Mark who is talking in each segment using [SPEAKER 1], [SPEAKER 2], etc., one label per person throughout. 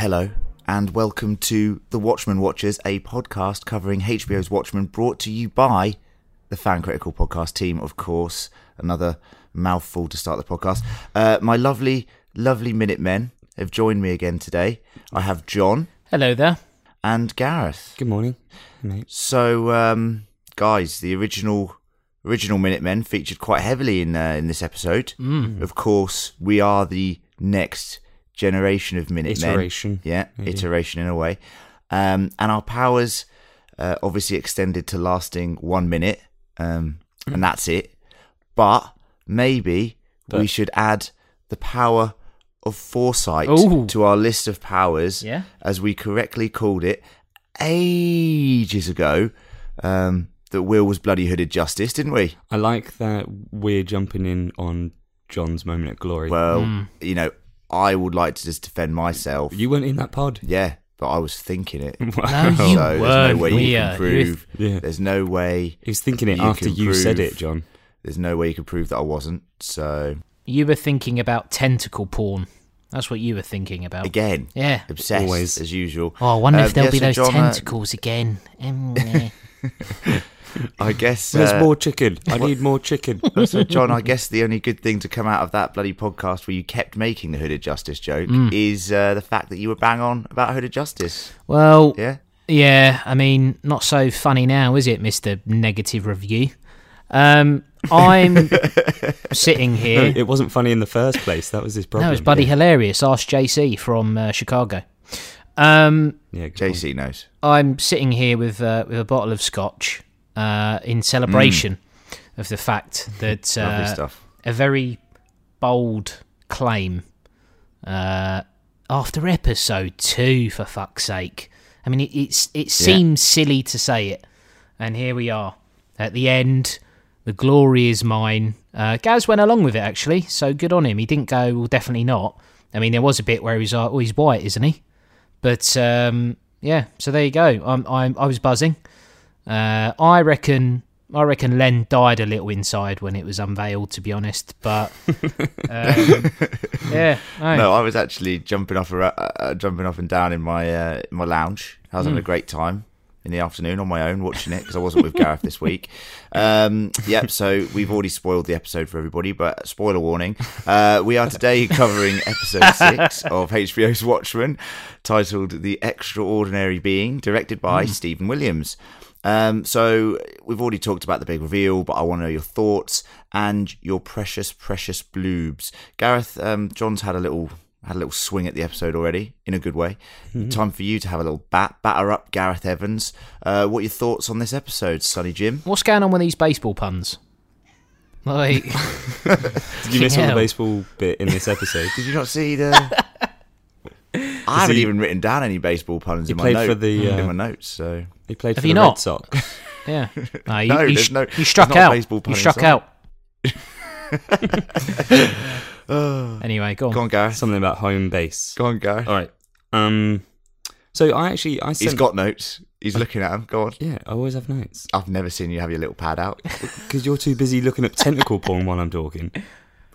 [SPEAKER 1] Hello, and welcome to The Watchmen Watchers, a podcast covering HBO's Watchmen, brought to you by the Fan Critical Podcast team, of course. Another mouthful to start the podcast. Uh, my lovely, lovely Minutemen have joined me again today. I have John
[SPEAKER 2] Hello there.
[SPEAKER 1] and Gareth.
[SPEAKER 3] Good morning, mate.
[SPEAKER 1] So, um, guys, the original original Minutemen featured quite heavily in uh, in this episode.
[SPEAKER 2] Mm.
[SPEAKER 1] Of course, we are the next generation of Minutemen.
[SPEAKER 3] Iteration,
[SPEAKER 1] Yeah,
[SPEAKER 3] maybe.
[SPEAKER 1] iteration in a way. Um, and our powers uh, obviously extended to lasting one minute, um, and that's it. But maybe we should add the power of foresight
[SPEAKER 2] Ooh.
[SPEAKER 1] to our list of powers,
[SPEAKER 2] Yeah.
[SPEAKER 1] as we correctly called it ages ago. Um, that Will was bloody hooded justice, didn't we?
[SPEAKER 3] I like that we're jumping in on John's moment of glory.
[SPEAKER 1] Well,
[SPEAKER 2] Mm.
[SPEAKER 1] you know, I would like to just defend myself.
[SPEAKER 3] you weren't in that pod.
[SPEAKER 1] Yeah, but I was thinking it.
[SPEAKER 2] No, you
[SPEAKER 1] so there's no way you
[SPEAKER 2] uh,
[SPEAKER 1] can
[SPEAKER 2] you
[SPEAKER 1] prove.
[SPEAKER 3] Yeah.
[SPEAKER 1] There's no way.
[SPEAKER 3] He was thinking it
[SPEAKER 1] You
[SPEAKER 3] after
[SPEAKER 1] can
[SPEAKER 3] you said it, John.
[SPEAKER 1] There's no way you can prove that I wasn't. So
[SPEAKER 2] You were thinking about tentacle porn. That's what you were thinking about.
[SPEAKER 1] again,
[SPEAKER 2] Yeah.
[SPEAKER 1] obsessed
[SPEAKER 3] Always.
[SPEAKER 1] as usual.
[SPEAKER 2] Oh, I wonder
[SPEAKER 1] Um,
[SPEAKER 2] if there'll
[SPEAKER 1] yeah,
[SPEAKER 2] be
[SPEAKER 1] so
[SPEAKER 2] those
[SPEAKER 1] John, uh,
[SPEAKER 2] tentacles again. Mm,
[SPEAKER 1] I guess.
[SPEAKER 3] There's
[SPEAKER 1] uh,
[SPEAKER 3] more chicken. I need more chicken.
[SPEAKER 1] so, John, I guess the only good thing to come out of that bloody podcast where you kept making the hooded justice joke
[SPEAKER 2] Mm.
[SPEAKER 1] is uh, the fact that you were bang on about hooded justice.
[SPEAKER 2] well, yeah.
[SPEAKER 1] Yeah.
[SPEAKER 2] I mean, not so funny now, is it, Mister Negative Review? Um, I'm sitting
[SPEAKER 3] No,
[SPEAKER 2] here.
[SPEAKER 3] it wasn't funny in the first place. That was his problem.
[SPEAKER 2] No, it's bloody hilarious. Ask JC from uh, Chicago. Um,
[SPEAKER 3] Yeah, good point.
[SPEAKER 1] JC knows.
[SPEAKER 2] I'm sitting here with uh, with a bottle of scotch uh, in celebration of the fact that
[SPEAKER 1] Mm.
[SPEAKER 2] Uh, a very bold claim uh, after episode two, for fuck's sake. I mean, it, it's it seems silly to say it, and here we are at the end. The glory is mine. Uh, Gaz went along with it actually, so good on him. He didn't go, well, definitely not. I mean, there was a bit where he was like, oh, he's white, isn't he? But um, yeah, so there you go. I'm, I'm I was buzzing. Uh, I reckon I reckon Len died a little inside when it was unveiled, to be honest. But um, yeah, no.
[SPEAKER 1] No, I was actually jumping off, ar- uh, uh, jumping up and down in my uh, in my lounge. I was having
[SPEAKER 2] Hmm.
[SPEAKER 1] a great time in the afternoon on my own watching it because I wasn't with Gareth this week. Um, yep. So we've already spoiled the episode for everybody, but spoiler warning: uh, we are today covering episode six of HBO's Watchmen, titled "The Extraordinary Being," directed by
[SPEAKER 2] Hmm.
[SPEAKER 1] Stephen Williams. Um, so we've already talked about the big reveal, but I want to know your thoughts and your precious, precious bloobs. Gareth, um, John's had a little had a little swing at the episode already in a good way. Time for you to have a little bat batter up, Gareth Evans. Uh, what are your thoughts on this episode, Sonny Jim?
[SPEAKER 2] What's going on with these baseball puns? Like,
[SPEAKER 3] Did you miss all the baseball bit in this episode?
[SPEAKER 1] Did you not see the? I haven't
[SPEAKER 3] he-
[SPEAKER 1] even written down any baseball puns
[SPEAKER 3] He
[SPEAKER 1] in my,
[SPEAKER 3] played
[SPEAKER 1] note,
[SPEAKER 3] for the,
[SPEAKER 1] in
[SPEAKER 3] uh,
[SPEAKER 1] my notes. So
[SPEAKER 3] He played
[SPEAKER 2] Have
[SPEAKER 3] for the
[SPEAKER 2] not?
[SPEAKER 3] Red Sox.
[SPEAKER 2] yeah, no, you,
[SPEAKER 1] No,
[SPEAKER 2] you, sh-
[SPEAKER 1] no-
[SPEAKER 2] you struck out.
[SPEAKER 1] baseball
[SPEAKER 2] You
[SPEAKER 1] pun
[SPEAKER 2] struck out. anyway, go on.
[SPEAKER 1] go on, Gareth.
[SPEAKER 3] Something about home base.
[SPEAKER 1] Go on, Gareth.
[SPEAKER 3] All right. Um. So I actually I sent.
[SPEAKER 1] He's got notes. He's looking at them. Go on.
[SPEAKER 3] Yeah, I always have notes
[SPEAKER 1] I've never seen you have your little pad out
[SPEAKER 3] because you're too busy looking up tentacle porn while I'm talking.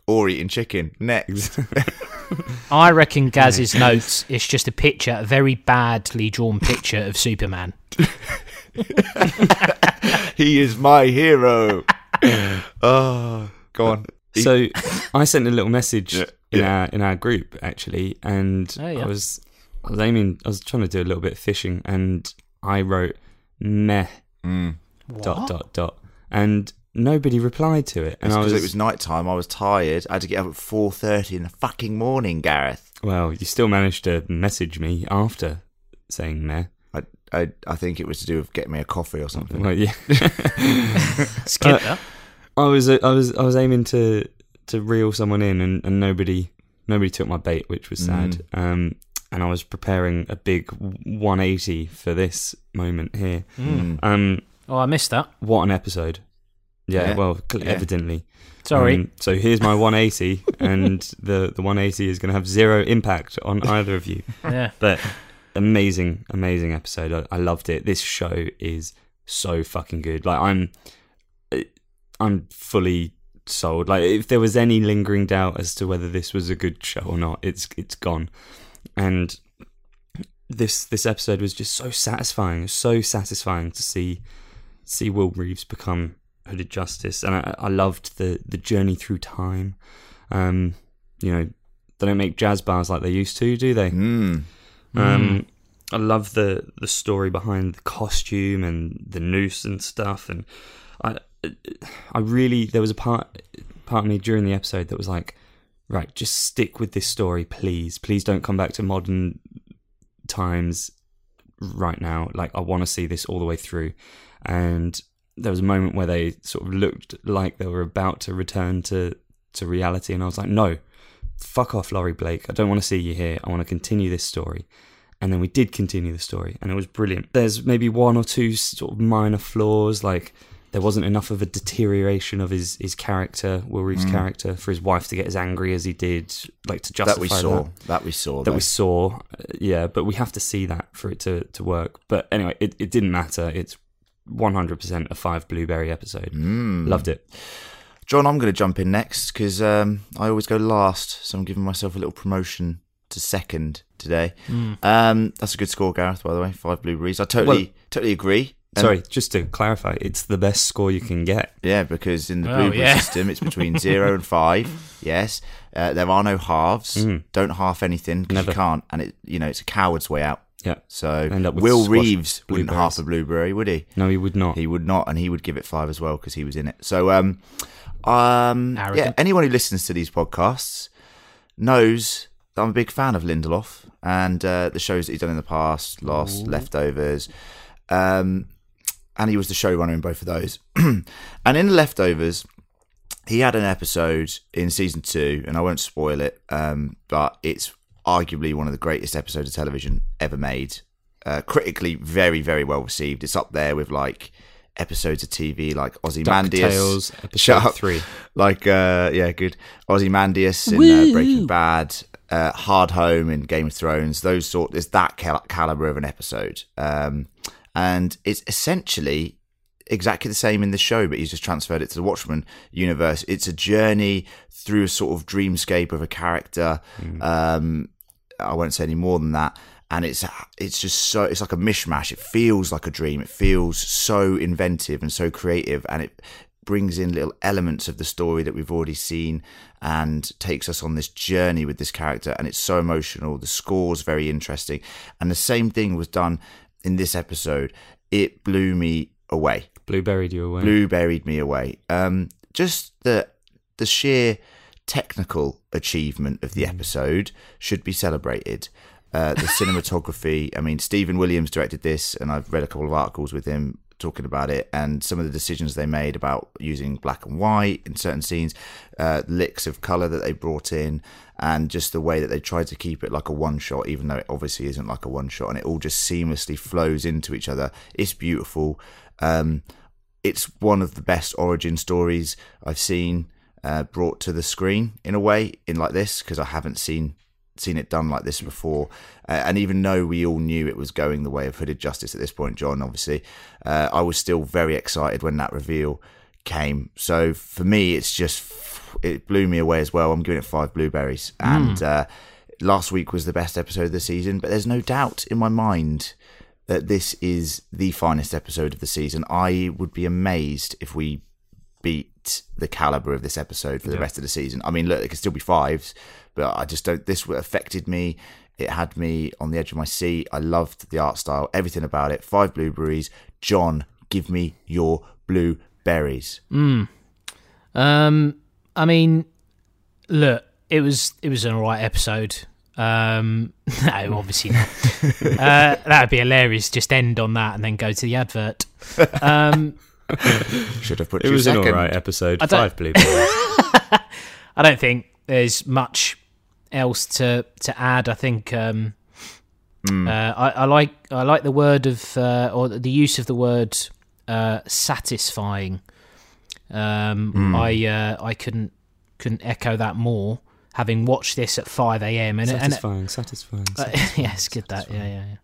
[SPEAKER 1] or eating chicken. Next.
[SPEAKER 2] I reckon Gaz's notes is just a picture, a very badly drawn picture of Superman.
[SPEAKER 1] he is my hero. oh, go on.
[SPEAKER 3] So I sent a little message
[SPEAKER 1] Yeah,
[SPEAKER 3] in
[SPEAKER 1] yeah.
[SPEAKER 3] our in our group actually, and
[SPEAKER 2] Oh, yeah.
[SPEAKER 3] I was I was aiming. I was trying to do a little bit of fishing, and I wrote meh
[SPEAKER 1] Mm.
[SPEAKER 3] dot dot dot, and nobody replied to it. And I
[SPEAKER 1] because
[SPEAKER 3] was,
[SPEAKER 1] it was night time. I was tired. I had to get up at four thirty in the fucking morning, Gareth.
[SPEAKER 3] well, you still managed to message me after saying meh.
[SPEAKER 1] I, I, I think it was to do with getting me a coffee or something.
[SPEAKER 3] Well, yeah.
[SPEAKER 2] Skip
[SPEAKER 3] Uh,
[SPEAKER 2] that.
[SPEAKER 3] I was I was I was aiming to to reel someone in, and, and nobody nobody took my bait, which was sad. Um, and I was preparing a big 180 for this moment here.
[SPEAKER 1] Mm.
[SPEAKER 3] Um,
[SPEAKER 2] Oh, I missed that.
[SPEAKER 3] what an episode! Yeah,
[SPEAKER 1] Yeah,
[SPEAKER 3] well, cl-
[SPEAKER 1] yeah.
[SPEAKER 3] evidently.
[SPEAKER 2] Sorry.
[SPEAKER 3] Um, so here's my 180, and the the 180 is going to have zero impact on either of you.
[SPEAKER 2] yeah.
[SPEAKER 3] But amazing, amazing episode. I, I loved it. This show is so fucking good. Like I'm, I'm fully sold. Like if there was any lingering doubt as to whether this was a good show or not, it's it's gone. And this this episode was just so satisfying. So satisfying to see see Will Reeves become Hooded Justice, and I, I loved the the journey through time. Um, you know, they don't make jazz bars like they used to, do they?
[SPEAKER 1] Mm.
[SPEAKER 3] Um, I love the the story behind the costume and the noose and stuff, and I I really there was a part part of me during the episode that was like, right, just stick with this story, please, please don't come back to modern times right now. Like I want to see this all the way through, and there was a moment where they sort of looked like they were about to return to to reality, and I was like, no, fuck off, Laurie Blake. I don't want to see you here. I want to continue this story. And then we did continue the story, and it was brilliant. There's maybe one or two sort of minor flaws, like there wasn't enough of a deterioration of his, his character, Will Reeves' character, for his wife to get as angry as he did, like to justify
[SPEAKER 1] That we saw. That, we saw.
[SPEAKER 3] that
[SPEAKER 1] though.
[SPEAKER 3] we saw. Uh, Yeah, but we have to see that for it to, to work. But anyway, it, it didn't matter. It's 100% a five blueberry episode.
[SPEAKER 1] Mm.
[SPEAKER 3] Loved it.
[SPEAKER 1] John, I'm going to jump in next because um, I always go last, so I'm giving myself a little promotion to second today. Um, that's a good score, Gareth. By the way, five blueberries. I totally,
[SPEAKER 3] Well-
[SPEAKER 1] totally agree. And-
[SPEAKER 3] Sorry, just to clarify, it's the best score you can get.
[SPEAKER 1] Yeah, because in the
[SPEAKER 2] Oh,
[SPEAKER 1] blueberry
[SPEAKER 2] yeah.
[SPEAKER 1] system, it's between zero and five. Yes, uh, there are no halves.
[SPEAKER 3] Mm.
[SPEAKER 1] Don't half anything because you
[SPEAKER 3] Never.
[SPEAKER 1] can't, and it, you know, it's a coward's way out.
[SPEAKER 3] Yeah.
[SPEAKER 1] So
[SPEAKER 3] End up with
[SPEAKER 1] Will
[SPEAKER 3] squash
[SPEAKER 1] Reeves wouldn't
[SPEAKER 3] blueberries.
[SPEAKER 1] half a blueberry, would he?
[SPEAKER 3] No, he would not.
[SPEAKER 1] He would not, and he would give it five as well because he was in it. So, um, um, yeah,
[SPEAKER 2] Arrogant.
[SPEAKER 1] anyone who listens to these podcasts knows that I'm a big fan of Lindelof and uh, the shows that he's done in the past, Lost, Leftovers, um, and he was the showrunner in both of those. and in the Leftovers, he had an episode in season two, and I won't spoil it, um, but it's arguably one of the greatest episodes of television ever made. Uh, critically, very, very well received. It's up there with like episodes of TV like Ozymandias. Shut up.
[SPEAKER 3] three.
[SPEAKER 1] Like, uh, yeah, good. Ozymandias in uh, Breaking Bad, uh, Hardhome in Game of Thrones. Those sort. There's that cal- caliber of an episode, um, and it's essentially exactly the same in the show, but he's just transferred it to the Watchmen universe. It's a journey through a sort of dreamscape of a character. Um, I won't say any more than that. And it's it's just so it's like a mishmash. It feels like a dream. It feels so inventive and so creative, and it brings in little elements of the story that we've already seen and takes us on this journey with this character. And it's so emotional. The score's very interesting, and the same thing was done in this episode. It blew me away
[SPEAKER 3] Blueberried you away.
[SPEAKER 1] blueberried me away. Um, just the the sheer technical achievement of the episode should be celebrated. Uh, the cinematography. I mean, Stephen Williams directed this, and I've read a couple of articles with him talking about it and some of the decisions they made about using black and white in certain scenes, uh, licks of color that they brought in, and just the way that they tried to keep it like a one shot, even though it obviously isn't like a one shot, and it all just seamlessly flows into each other. It's beautiful. Um, it's one of the best origin stories I've seen uh, brought to the screen in a way in like this because I haven't seen seen it done like this before. Uh, and even though we all knew it was going the way of Hooded Justice at this point, John, obviously, uh, I was still very excited when that reveal came. So for me, it's just it blew me away as well. I'm giving it five blueberries, and uh, last week was the best episode of the season. But there's no doubt in my mind that this is the finest episode of the season. I would be amazed if we beat the caliber of this episode for the rest of the season. I mean, look, it could still be fives, but I just don't. This affected me. It had me on the edge of my seat. I loved the art style, everything about it. Five blueberries. John, give me your blueberries.
[SPEAKER 2] Um, I mean, look, it was it was an alright episode. Um, no, obviously not. uh, that'd be hilarious. Just end on that and then go to the advert. Um,
[SPEAKER 1] Should have put
[SPEAKER 3] It
[SPEAKER 1] you
[SPEAKER 3] was an alright episode.
[SPEAKER 2] don't-
[SPEAKER 3] Five blueberries.
[SPEAKER 2] I don't think there's much else to to add. I think um, uh, I, I like I like the word of uh, or the use of the word uh, satisfying. Um, I uh, I couldn't couldn't echo that more. Having watched this at five a.m. and and
[SPEAKER 3] satisfying, satisfying.
[SPEAKER 2] uh, yeah, it's good that yeah yeah yeah.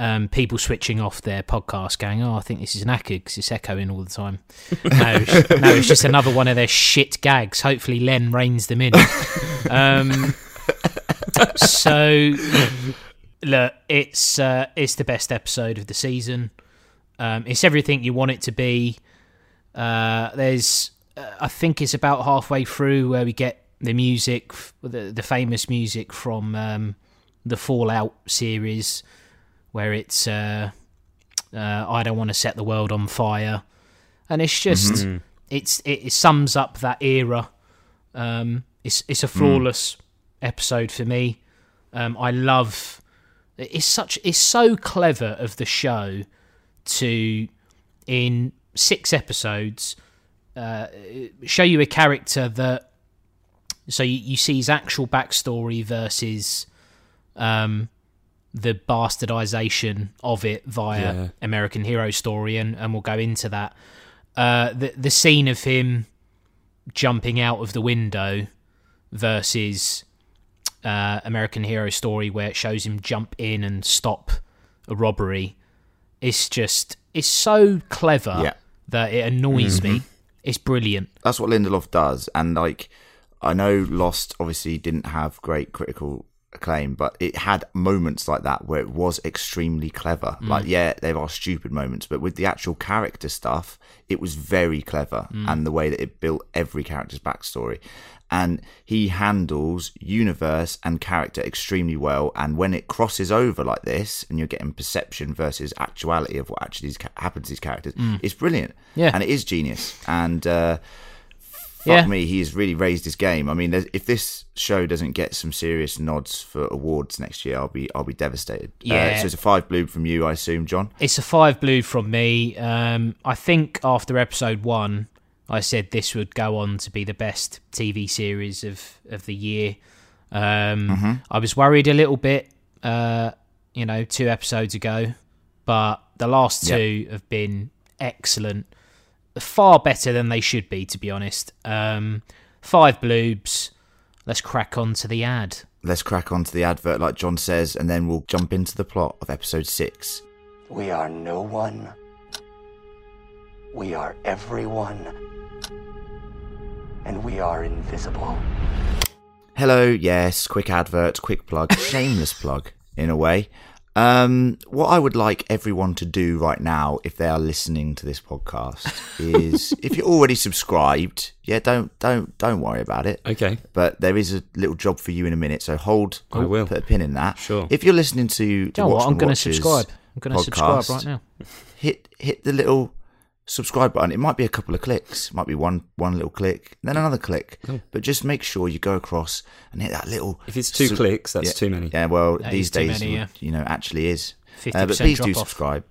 [SPEAKER 2] Um, people switching off their podcast, going, "Oh, I think this is knackered because it's echoing all the time." No, it's- no, it's just another one of their shit gags. Hopefully, Len reins them in. Um, so, look, it's uh, it's the best episode of the season. Um, it's everything you want it to be. Uh, there's, uh, I think, it's about halfway through where we get the music, the the famous music from um, the Fallout series, where it's uh, uh, "I don't want to set the world on fire," and it's just it's it, it sums up that era. Um, it's it's a flawless episode for me. Um, I love it's such it's so clever of the show to in six episodes uh, show you a character that so you, you see his actual backstory versus um, the bastardization of it via
[SPEAKER 3] Yeah.
[SPEAKER 2] American Hero Story, and, and we'll go into that. Uh, the the scene of him jumping out of the window versus uh, American Hero Story, where it shows him jump in and stop a robbery, it's just it's so clever
[SPEAKER 1] Yeah.
[SPEAKER 2] that it annoys me. It's brilliant.
[SPEAKER 1] that's what Lindelof does. And like, I know Lost obviously didn't have great critical acclaim, but it had moments like that where it was extremely clever. Mm. Like, yeah, there are stupid moments, but with the actual character stuff, it was very clever, mm. and the way that it built every character's backstory. And he handles universe and character extremely well. And when it crosses over like this, and you're getting perception versus actuality of what actually happens to these characters, mm. it's brilliant.
[SPEAKER 2] Yeah.
[SPEAKER 1] and it is genius. And uh, fuck
[SPEAKER 2] Yeah.
[SPEAKER 1] me, he has really raised his game. I mean, if this show doesn't get some serious nods for awards next year, I'll be I'll be devastated. Uh,
[SPEAKER 2] Yeah.
[SPEAKER 1] so it's a five blue from you, I assume, John.
[SPEAKER 2] It's a five blue from me. Um, I think after episode one, I said this would go on to be the best TV series of, of the year. Um, I was worried a little bit, uh, you know, two episodes ago, but the last two have been excellent, far better than they should be, to be honest. Um, five bloobs. Let's crack on to the ad.
[SPEAKER 1] Let's crack on to the advert, like John says, and then we'll jump into the plot of episode six.
[SPEAKER 4] We are no one. We are everyone. And we are invisible.
[SPEAKER 1] Hello, yes, quick advert, quick plug, shameless plug in a way. Um, what I would like everyone to do right now, if they are listening to this podcast, is if you're already subscribed, yeah, don't don't don't worry about it.
[SPEAKER 3] Okay.
[SPEAKER 1] But there is a little job for you in a minute, so hold.
[SPEAKER 3] I will.
[SPEAKER 1] put a pin in that.
[SPEAKER 3] Sure.
[SPEAKER 1] If you're listening to,
[SPEAKER 2] You
[SPEAKER 1] the
[SPEAKER 2] know what? I'm going to subscribe. I'm going to subscribe right now.
[SPEAKER 1] Hit hit the little subscribe button. It might be a couple of clicks. It might be one one little click, then another click. But just make sure you go across and hit that little.
[SPEAKER 3] If it's two
[SPEAKER 1] sub-
[SPEAKER 3] clicks, that's
[SPEAKER 1] yeah,
[SPEAKER 3] too many.
[SPEAKER 1] Yeah, well,
[SPEAKER 2] That
[SPEAKER 1] these days,
[SPEAKER 2] many, yeah.
[SPEAKER 1] you know, actually is.
[SPEAKER 2] 50%
[SPEAKER 1] Uh, but please do
[SPEAKER 2] drop off.
[SPEAKER 1] subscribe.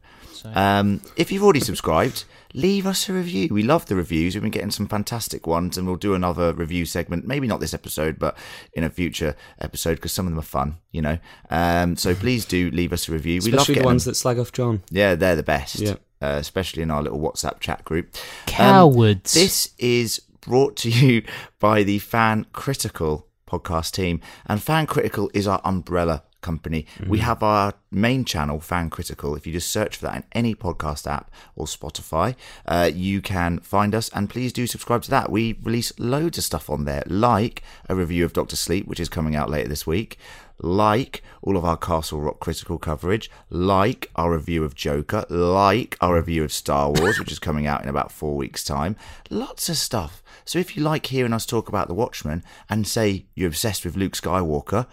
[SPEAKER 1] Um, if you've already subscribed, leave us a review. We love the reviews. We've been getting some fantastic ones, and we'll do another review segment. Maybe not this episode, but in a future episode because some of them are fun, you know. Um, so please do leave us a review. we love
[SPEAKER 3] Especially the ones
[SPEAKER 1] them.
[SPEAKER 3] that slag off John.
[SPEAKER 1] Yeah, they're the best.
[SPEAKER 3] Yeah.
[SPEAKER 1] Uh, especially in our little WhatsApp chat group. Um,
[SPEAKER 2] Cowards.
[SPEAKER 1] this is brought to you by the Fan Critical podcast team, and Fan Critical is our umbrella company. We have our main channel, Fan Critical. If you just search for that in any podcast app or Spotify, uh, you can find us. And please do subscribe to that. We release loads of stuff on there, like a review of Doctor Sleep, which is coming out later this week. Like all of our Castle Rock critical coverage, like our review of Joker, like our review of Star Wars, which is coming out in about four weeks' time. Lots of stuff. So if you like hearing us talk about The Watchmen and say you're obsessed with Luke Skywalker,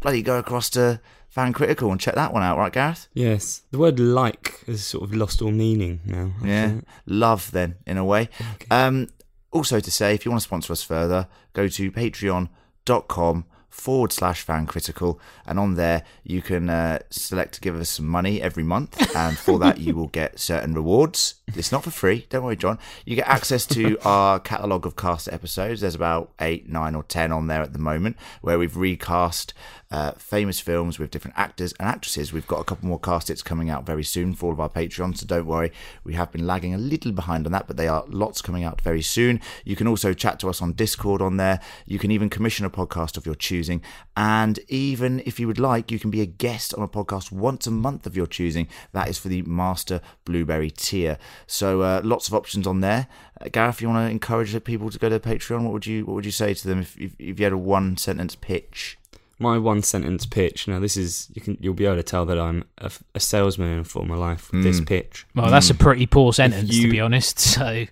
[SPEAKER 1] bloody go across to Fan Critical and check that one out, right, Gareth?
[SPEAKER 3] Yes, the word "like" has sort of lost all meaning now.
[SPEAKER 1] Yeah, love then in a way. Um, also to say, if you want to sponsor us further, go to patreon.com forward slash fan critical. And on there you can uh, select to give us some money every month. And for that you will get certain rewards. It's not for free. Don't worry john. You get access to our catalogue of cast episodes. There's about eight nine or ten on there at the moment where we've recast uh, famous films with different actors and actresses. We've got a couple more cast hits coming out very soon for all of our patreons so don't worry. We have been lagging a little behind on that but they are lots coming out very soon. You can also chat to us on discord on there. You can even commission a podcast of your choosing. And even if you would like you can be a guest on a podcast once a month of your choosing. That is for the master blueberry tier. So uh, lots of options on there. Uh, gareth you want to encourage people to go to patreon what would you what would you say to them if, if, if you had a one sentence pitch
[SPEAKER 3] My one sentence pitch. Now, this is you can you'll be able to tell that I'm a, a salesman in a former life with this pitch.
[SPEAKER 2] Well, that's a pretty poor sentence, to be honest. So,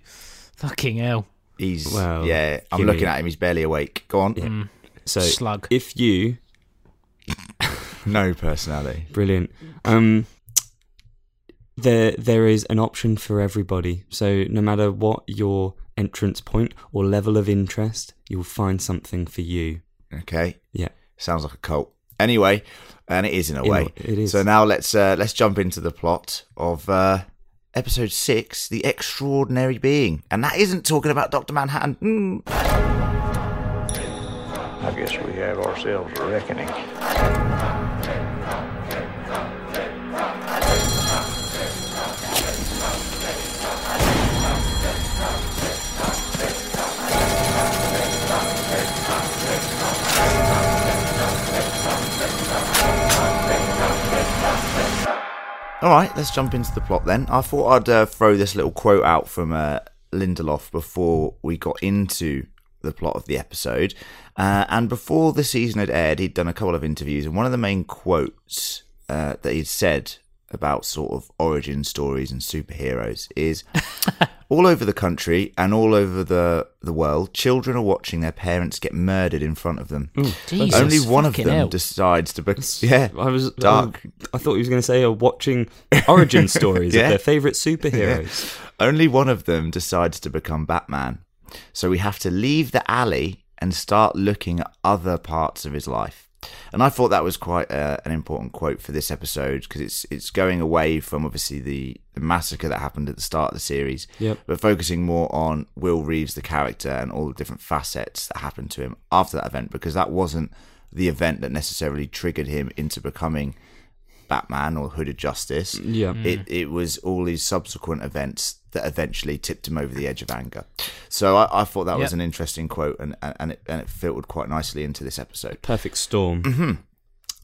[SPEAKER 2] fucking hell.
[SPEAKER 1] he's
[SPEAKER 3] Well,
[SPEAKER 1] yeah i'm
[SPEAKER 3] give
[SPEAKER 1] looking
[SPEAKER 3] me-
[SPEAKER 1] at him he's barely awake go on
[SPEAKER 2] Mm,
[SPEAKER 3] So,
[SPEAKER 2] slug.
[SPEAKER 3] if you
[SPEAKER 1] no personality
[SPEAKER 3] Brilliant. Um, there there is an option for everybody. So no matter what your entrance point or level of interest, you'll find something for you.
[SPEAKER 1] okay
[SPEAKER 3] Yeah.
[SPEAKER 1] Sounds like a cult. Anyway, and it is in a
[SPEAKER 3] In a-
[SPEAKER 1] way.
[SPEAKER 3] it is.
[SPEAKER 1] So now let's uh, let's jump into the plot of uh, episode six, the extraordinary being, and that isn't talking about Doctor Manhattan. Mm.
[SPEAKER 5] I guess we have ourselves a reckoning.
[SPEAKER 1] All right, let's jump into the plot then. I thought I'd uh, throw this little quote out from uh, Lindelof before we got into the plot of the episode. Uh, and before the season had aired, he'd done a couple of interviews, and one of the main quotes uh, that he'd said about sort of origin stories and superheroes is all over the country and all over the the world, children are watching their parents get murdered in front of them.
[SPEAKER 2] Jesus
[SPEAKER 1] Only one of them
[SPEAKER 2] hell.
[SPEAKER 1] decides to be yeah.
[SPEAKER 3] I was
[SPEAKER 1] Dark.
[SPEAKER 3] I, I thought he was going to say uh, watching origin stories
[SPEAKER 1] Yeah.
[SPEAKER 3] of their favorite superheroes.
[SPEAKER 1] Only one of them decides to become Batman. So we have to leave the alley and start looking at other parts of his life. And I thought that was quite uh, an important quote for this episode because it's it's going away from obviously the, the massacre that happened at the start of the series,
[SPEAKER 3] Yep.
[SPEAKER 1] but focusing more on Will Reeves, the character, and all the different facets that happened to him after that event because that wasn't the event that necessarily triggered him into becoming Batman or Hooded Justice.
[SPEAKER 3] Yeah.
[SPEAKER 1] It it was all these subsequent events that eventually tipped him over the edge of anger. So I, I thought that was an interesting quote and, and, and it and it filtered quite nicely into this episode.
[SPEAKER 3] Perfect storm.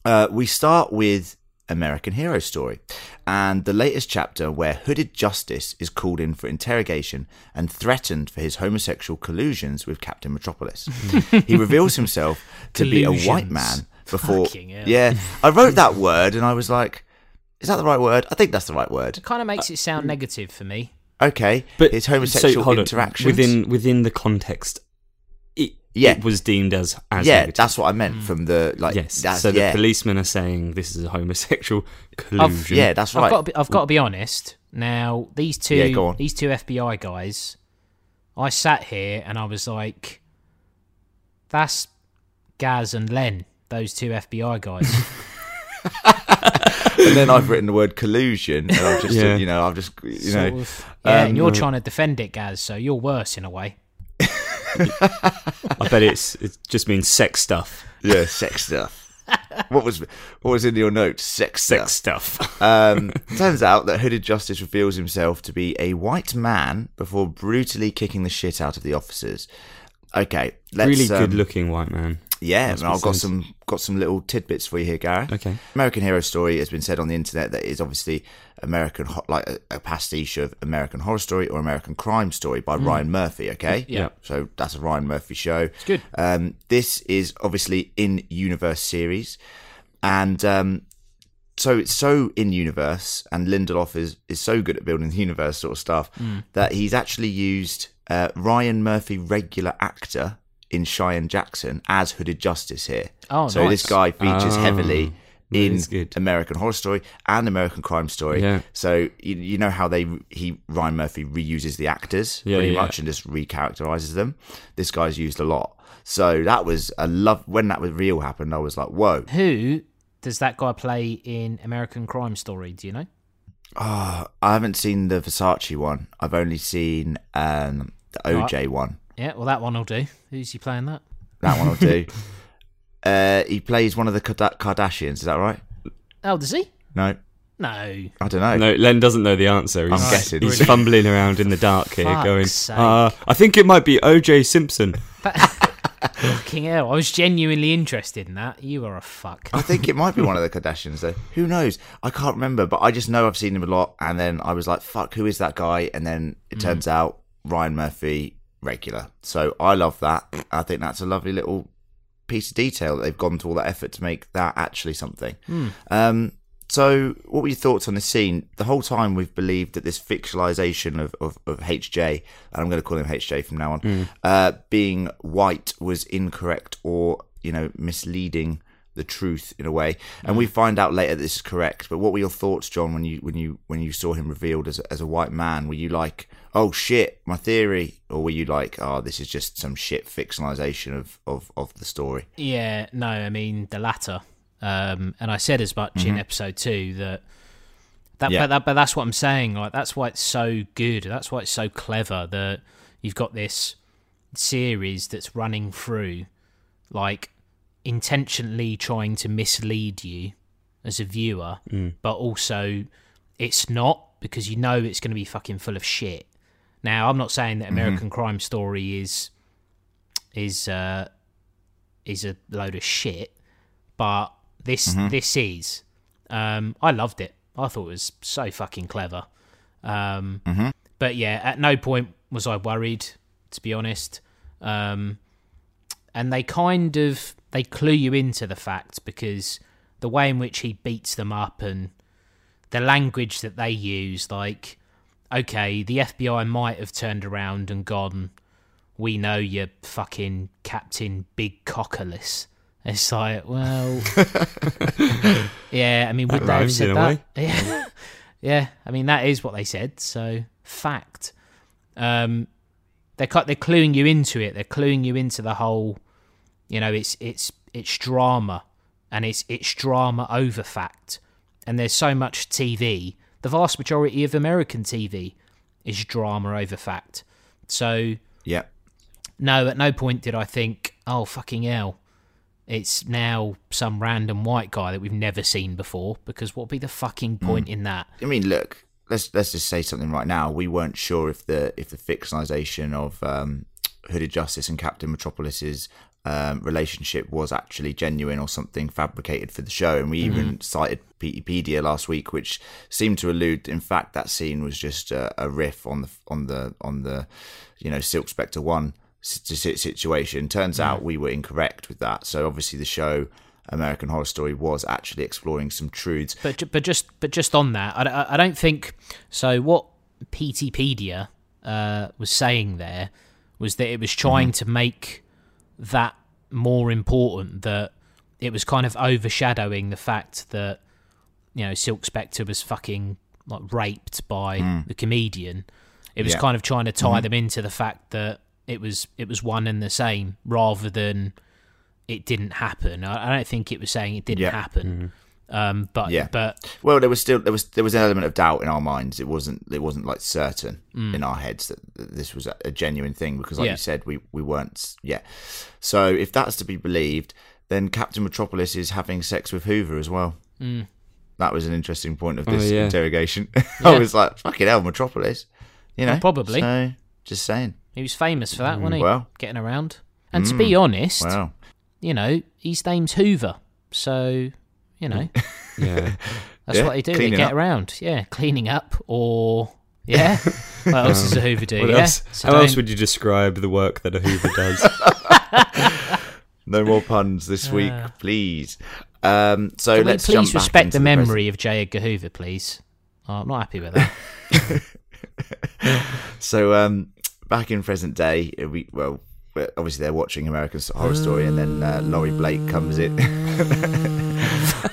[SPEAKER 1] Uh, we start with American Hero Story and the latest chapter where Hooded Justice is called in for interrogation and threatened for his homosexual collusions with Captain Metropolis. he reveals himself to be a white man before.
[SPEAKER 2] Fucking hell.
[SPEAKER 1] Yeah, I wrote that word and I was like, is that the right word? I think that's the right word.
[SPEAKER 2] It kind of makes it sound uh, negative for me.
[SPEAKER 1] Okay,
[SPEAKER 3] But
[SPEAKER 1] his homosexual
[SPEAKER 3] so, hold on.
[SPEAKER 1] interactions
[SPEAKER 3] within within the context, it,
[SPEAKER 1] Yeah.
[SPEAKER 3] it was deemed as as
[SPEAKER 1] yeah,
[SPEAKER 3] negative.
[SPEAKER 1] that's what I meant from the like.
[SPEAKER 3] yes.
[SPEAKER 1] that's,
[SPEAKER 3] so the policemen are saying this is a homosexual collusion.
[SPEAKER 1] yeah, that's right.
[SPEAKER 2] I've got, to be, I've got to be honest. Now, these two,
[SPEAKER 1] Yeah, go on.
[SPEAKER 2] these two FBI guys, I sat here and I was like, "That's Gaz and Len, those two FBI guys."
[SPEAKER 1] and then I've written the word collusion, and I've just,
[SPEAKER 3] Yeah.
[SPEAKER 1] you know, I've just, you
[SPEAKER 2] sort
[SPEAKER 1] know,
[SPEAKER 2] of. Yeah,
[SPEAKER 1] um,
[SPEAKER 2] and you're trying to defend it, Gaz. So you're worse in a way.
[SPEAKER 3] I bet it's it just means sex stuff.
[SPEAKER 1] yeah, sex stuff. what was what was in your notes? Sex
[SPEAKER 3] Sex
[SPEAKER 1] stuff.
[SPEAKER 3] stuff.
[SPEAKER 1] Um, turns out that Hooded Justice reveals himself to be a white man before brutally kicking the shit out of the officers. Okay, let's,
[SPEAKER 3] really
[SPEAKER 1] um,
[SPEAKER 3] good looking white man.
[SPEAKER 1] Yeah, and I've got
[SPEAKER 3] sense.
[SPEAKER 1] some got some little tidbits for you here, Gareth.
[SPEAKER 3] Okay.
[SPEAKER 1] American Hero Story has been said on the internet that is obviously American, ho- like a, a pastiche of American Horror Story or American Crime Story by Ryan Murphy. Okay,
[SPEAKER 2] Yeah.
[SPEAKER 1] So that's a Ryan Murphy show. It's
[SPEAKER 2] good.
[SPEAKER 1] Um, this is obviously in universe series, and um, so it's so in universe, and Lindelof is is so good at building the universe sort of stuff that he's actually used uh, Ryan Murphy regular actor in Cheyenne Jackson as Hooded Justice here.
[SPEAKER 2] Oh,
[SPEAKER 1] so this guy features
[SPEAKER 3] Oh,
[SPEAKER 1] heavily in. American Horror Story and American Crime Story.
[SPEAKER 3] Yeah.
[SPEAKER 1] So you, you know how they he Ryan Murphy reuses the actors
[SPEAKER 3] Yeah,
[SPEAKER 1] pretty
[SPEAKER 3] yeah.
[SPEAKER 1] much and just recharacterizes them. This guy's used a lot. So that was a love when that was real happened. I was like, whoa.
[SPEAKER 2] Who does that guy play in American Crime Story? Do you know?
[SPEAKER 1] Oh, I haven't seen the Versace one. I've only seen um, the OJ one.
[SPEAKER 2] Yeah, well, that one will do. Who's he playing that?
[SPEAKER 1] That one will do. uh, he plays one of the Kardashians. Is that right?
[SPEAKER 2] Oh, does he?
[SPEAKER 1] No,
[SPEAKER 2] No.
[SPEAKER 1] I don't know.
[SPEAKER 3] No, Len doesn't know the answer. He's,
[SPEAKER 1] I'm guessing.
[SPEAKER 3] He's fumbling around in the dark here,
[SPEAKER 2] Fuck's
[SPEAKER 3] going,
[SPEAKER 2] sake.
[SPEAKER 3] uh, I think it might be OJ Simpson.
[SPEAKER 2] Fucking hell. I was genuinely interested in that. You are a fuck.
[SPEAKER 1] I think it might be one of the Kardashians though. Who knows? I can't remember, but I just know I've seen him a lot. And then I was like, "Fuck, who is that guy?" And then it turns out Ryan Murphy, regular. So I love that. I think that's a lovely little piece of detail that they've gone to all that effort to make that actually something. Um, so, what were your thoughts on this scene? The whole time we've believed that this fictionalization of, of, of HJ, and I'm going to call him HJ from now on, uh, being white was incorrect or, you know, misleading the truth in a way. And we find out later that this is correct. But what were your thoughts, John, when you when you when you saw him revealed as as a white man? Were you like, oh shit, my theory, or were you like, oh, this is just some shit fictionalization of of, of the story?
[SPEAKER 2] Yeah, no, I mean the latter. Um, and I said as much in mm-hmm. episode two that that,
[SPEAKER 1] Yeah.
[SPEAKER 2] but that, but that's what I'm saying. Like that's why it's so good. That's why it's so clever that you've got this series that's running through, like intentionally trying to mislead you as a viewer, mm. but also it's not because you know it's going to be fucking full of shit. Now, I'm not saying that American Crime Story is is uh, is a load of shit, but this this is. Um, I loved it. I thought it was so fucking clever. Um, But yeah, at no point was I worried, to be honest. Um, and they kind of they clue you into the fact because the way in which he beats them up and the language that they use, like, okay, the FBI might have turned around and gone, "We know you're fucking Captain Big Cockerless." It's like, well, yeah. I mean, would
[SPEAKER 3] That
[SPEAKER 2] they have said that? Yeah, yeah. I mean, that is what they said. So, fact. Um, they're cut. They're cluing you into it. They're cluing you into the whole. You know, it's it's it's drama, and it's it's drama over fact. And there's so much TV. The vast majority of American TV is drama over fact. So
[SPEAKER 1] Yeah.
[SPEAKER 2] no, at no point did I think, oh fucking hell, it's now some random white guy that we've never seen before. Because what would be the fucking point in that?
[SPEAKER 1] I mean, look, let's let's just say something right now. We weren't sure if the if the fictionalization of um, Hooded Justice and Captain Metropolis's um, relationship was actually genuine or something fabricated for the show. And we even cited Wikipedia last week, which seemed to allude, in fact, that scene was just a, a riff on the on the on the you know Silk Spectre one si- si- situation. Turns out we were incorrect with that. So obviously the show. American Horror Story was actually exploring some truths.
[SPEAKER 2] But but just but just on that, I, I- I don't think so. What PTpedia uh, was saying there was that it was trying to make that more important. That it was kind of overshadowing the fact that you know Silk Spectre was fucking like raped by hmm. the comedian. It was
[SPEAKER 1] Yeah.
[SPEAKER 2] kind of trying to tie mm-hmm. them into the fact that it was it was one and the same rather than it didn't happen. I, I don't think it was saying it didn't
[SPEAKER 1] Yeah.
[SPEAKER 2] happen. Mm-hmm. Um, but
[SPEAKER 1] Yeah.
[SPEAKER 2] but
[SPEAKER 1] Well, there was still there was there was an element of doubt in our minds. It wasn't it wasn't like certain in our heads that, that this was a, a genuine thing because, like
[SPEAKER 2] Mm. Yeah.
[SPEAKER 1] you said, we we weren't. Yeah. So if that's to be believed, then Captain Metropolis is having sex with Hoover as well.
[SPEAKER 2] Mm.
[SPEAKER 1] That was an interesting point of
[SPEAKER 3] Oh,
[SPEAKER 1] this
[SPEAKER 3] yeah.
[SPEAKER 1] interrogation.
[SPEAKER 2] Yeah.
[SPEAKER 1] I was like, "Fucking hell, Metropolis," you know.
[SPEAKER 2] Well, probably.
[SPEAKER 1] So, just saying.
[SPEAKER 2] he was famous for that, wasn't he?
[SPEAKER 1] well.
[SPEAKER 2] Getting around. And to be honest,
[SPEAKER 1] Wow.
[SPEAKER 2] you know, his name's Hoover. So, you know,
[SPEAKER 3] Yeah.
[SPEAKER 2] that's
[SPEAKER 1] Yeah,
[SPEAKER 2] what they do. They get
[SPEAKER 1] up.
[SPEAKER 2] around. Yeah, cleaning up or. Yeah. what else does a Hoover do? Yeah.
[SPEAKER 3] else?
[SPEAKER 2] So
[SPEAKER 3] How else
[SPEAKER 2] don't-
[SPEAKER 3] would you describe the work that a Hoover does?
[SPEAKER 1] No more puns this week, please. Um, so let's jump
[SPEAKER 2] please respect the
[SPEAKER 1] present.
[SPEAKER 2] memory of J. Edgar Hoover, please? Oh, I'm not happy with that.
[SPEAKER 1] So um, back in present day, uh, we well, obviously they're watching American Horror Story, and then uh, Laurie Blake comes in.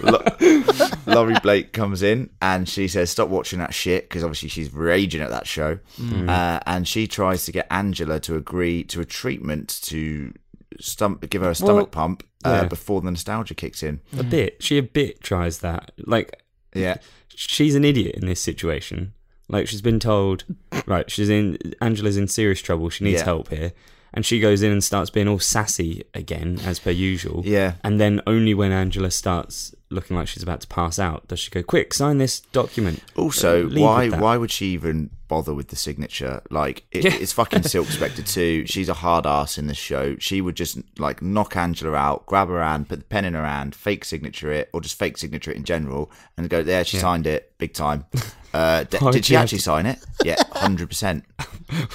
[SPEAKER 1] Laurie Blake comes in and she says, "Stop watching that shit," because obviously she's raging at that show, uh, and she tries to get Angela to agree to a treatment to stomach, give her a stomach
[SPEAKER 3] Well,
[SPEAKER 1] pump uh,
[SPEAKER 3] yeah.
[SPEAKER 1] before the nostalgia kicks in.
[SPEAKER 3] a bit. She a bit tries that. Like
[SPEAKER 1] Yeah,
[SPEAKER 3] she's an idiot in this situation. Like she's been told, right? She's in Angela's in serious trouble. She needs
[SPEAKER 1] Yeah.
[SPEAKER 3] help here, and she goes in and starts being all sassy again as per usual.
[SPEAKER 1] Yeah.
[SPEAKER 3] And then only when Angela starts looking like she's about to pass out does she go, "Quick, sign this document."
[SPEAKER 1] Also,
[SPEAKER 3] Uh, leave
[SPEAKER 1] why why would she even bother with the signature? Like, it,
[SPEAKER 3] Yeah.
[SPEAKER 1] it's fucking Silk Spectre too. She's a hard ass in the show. She would just like knock Angela out, grab her hand, put the pen in her hand, fake signature it, or just fake signature it in general, and go there. She signed it, big time. Uh, did she actually
[SPEAKER 3] to-
[SPEAKER 1] sign it? Yeah, hundred percent.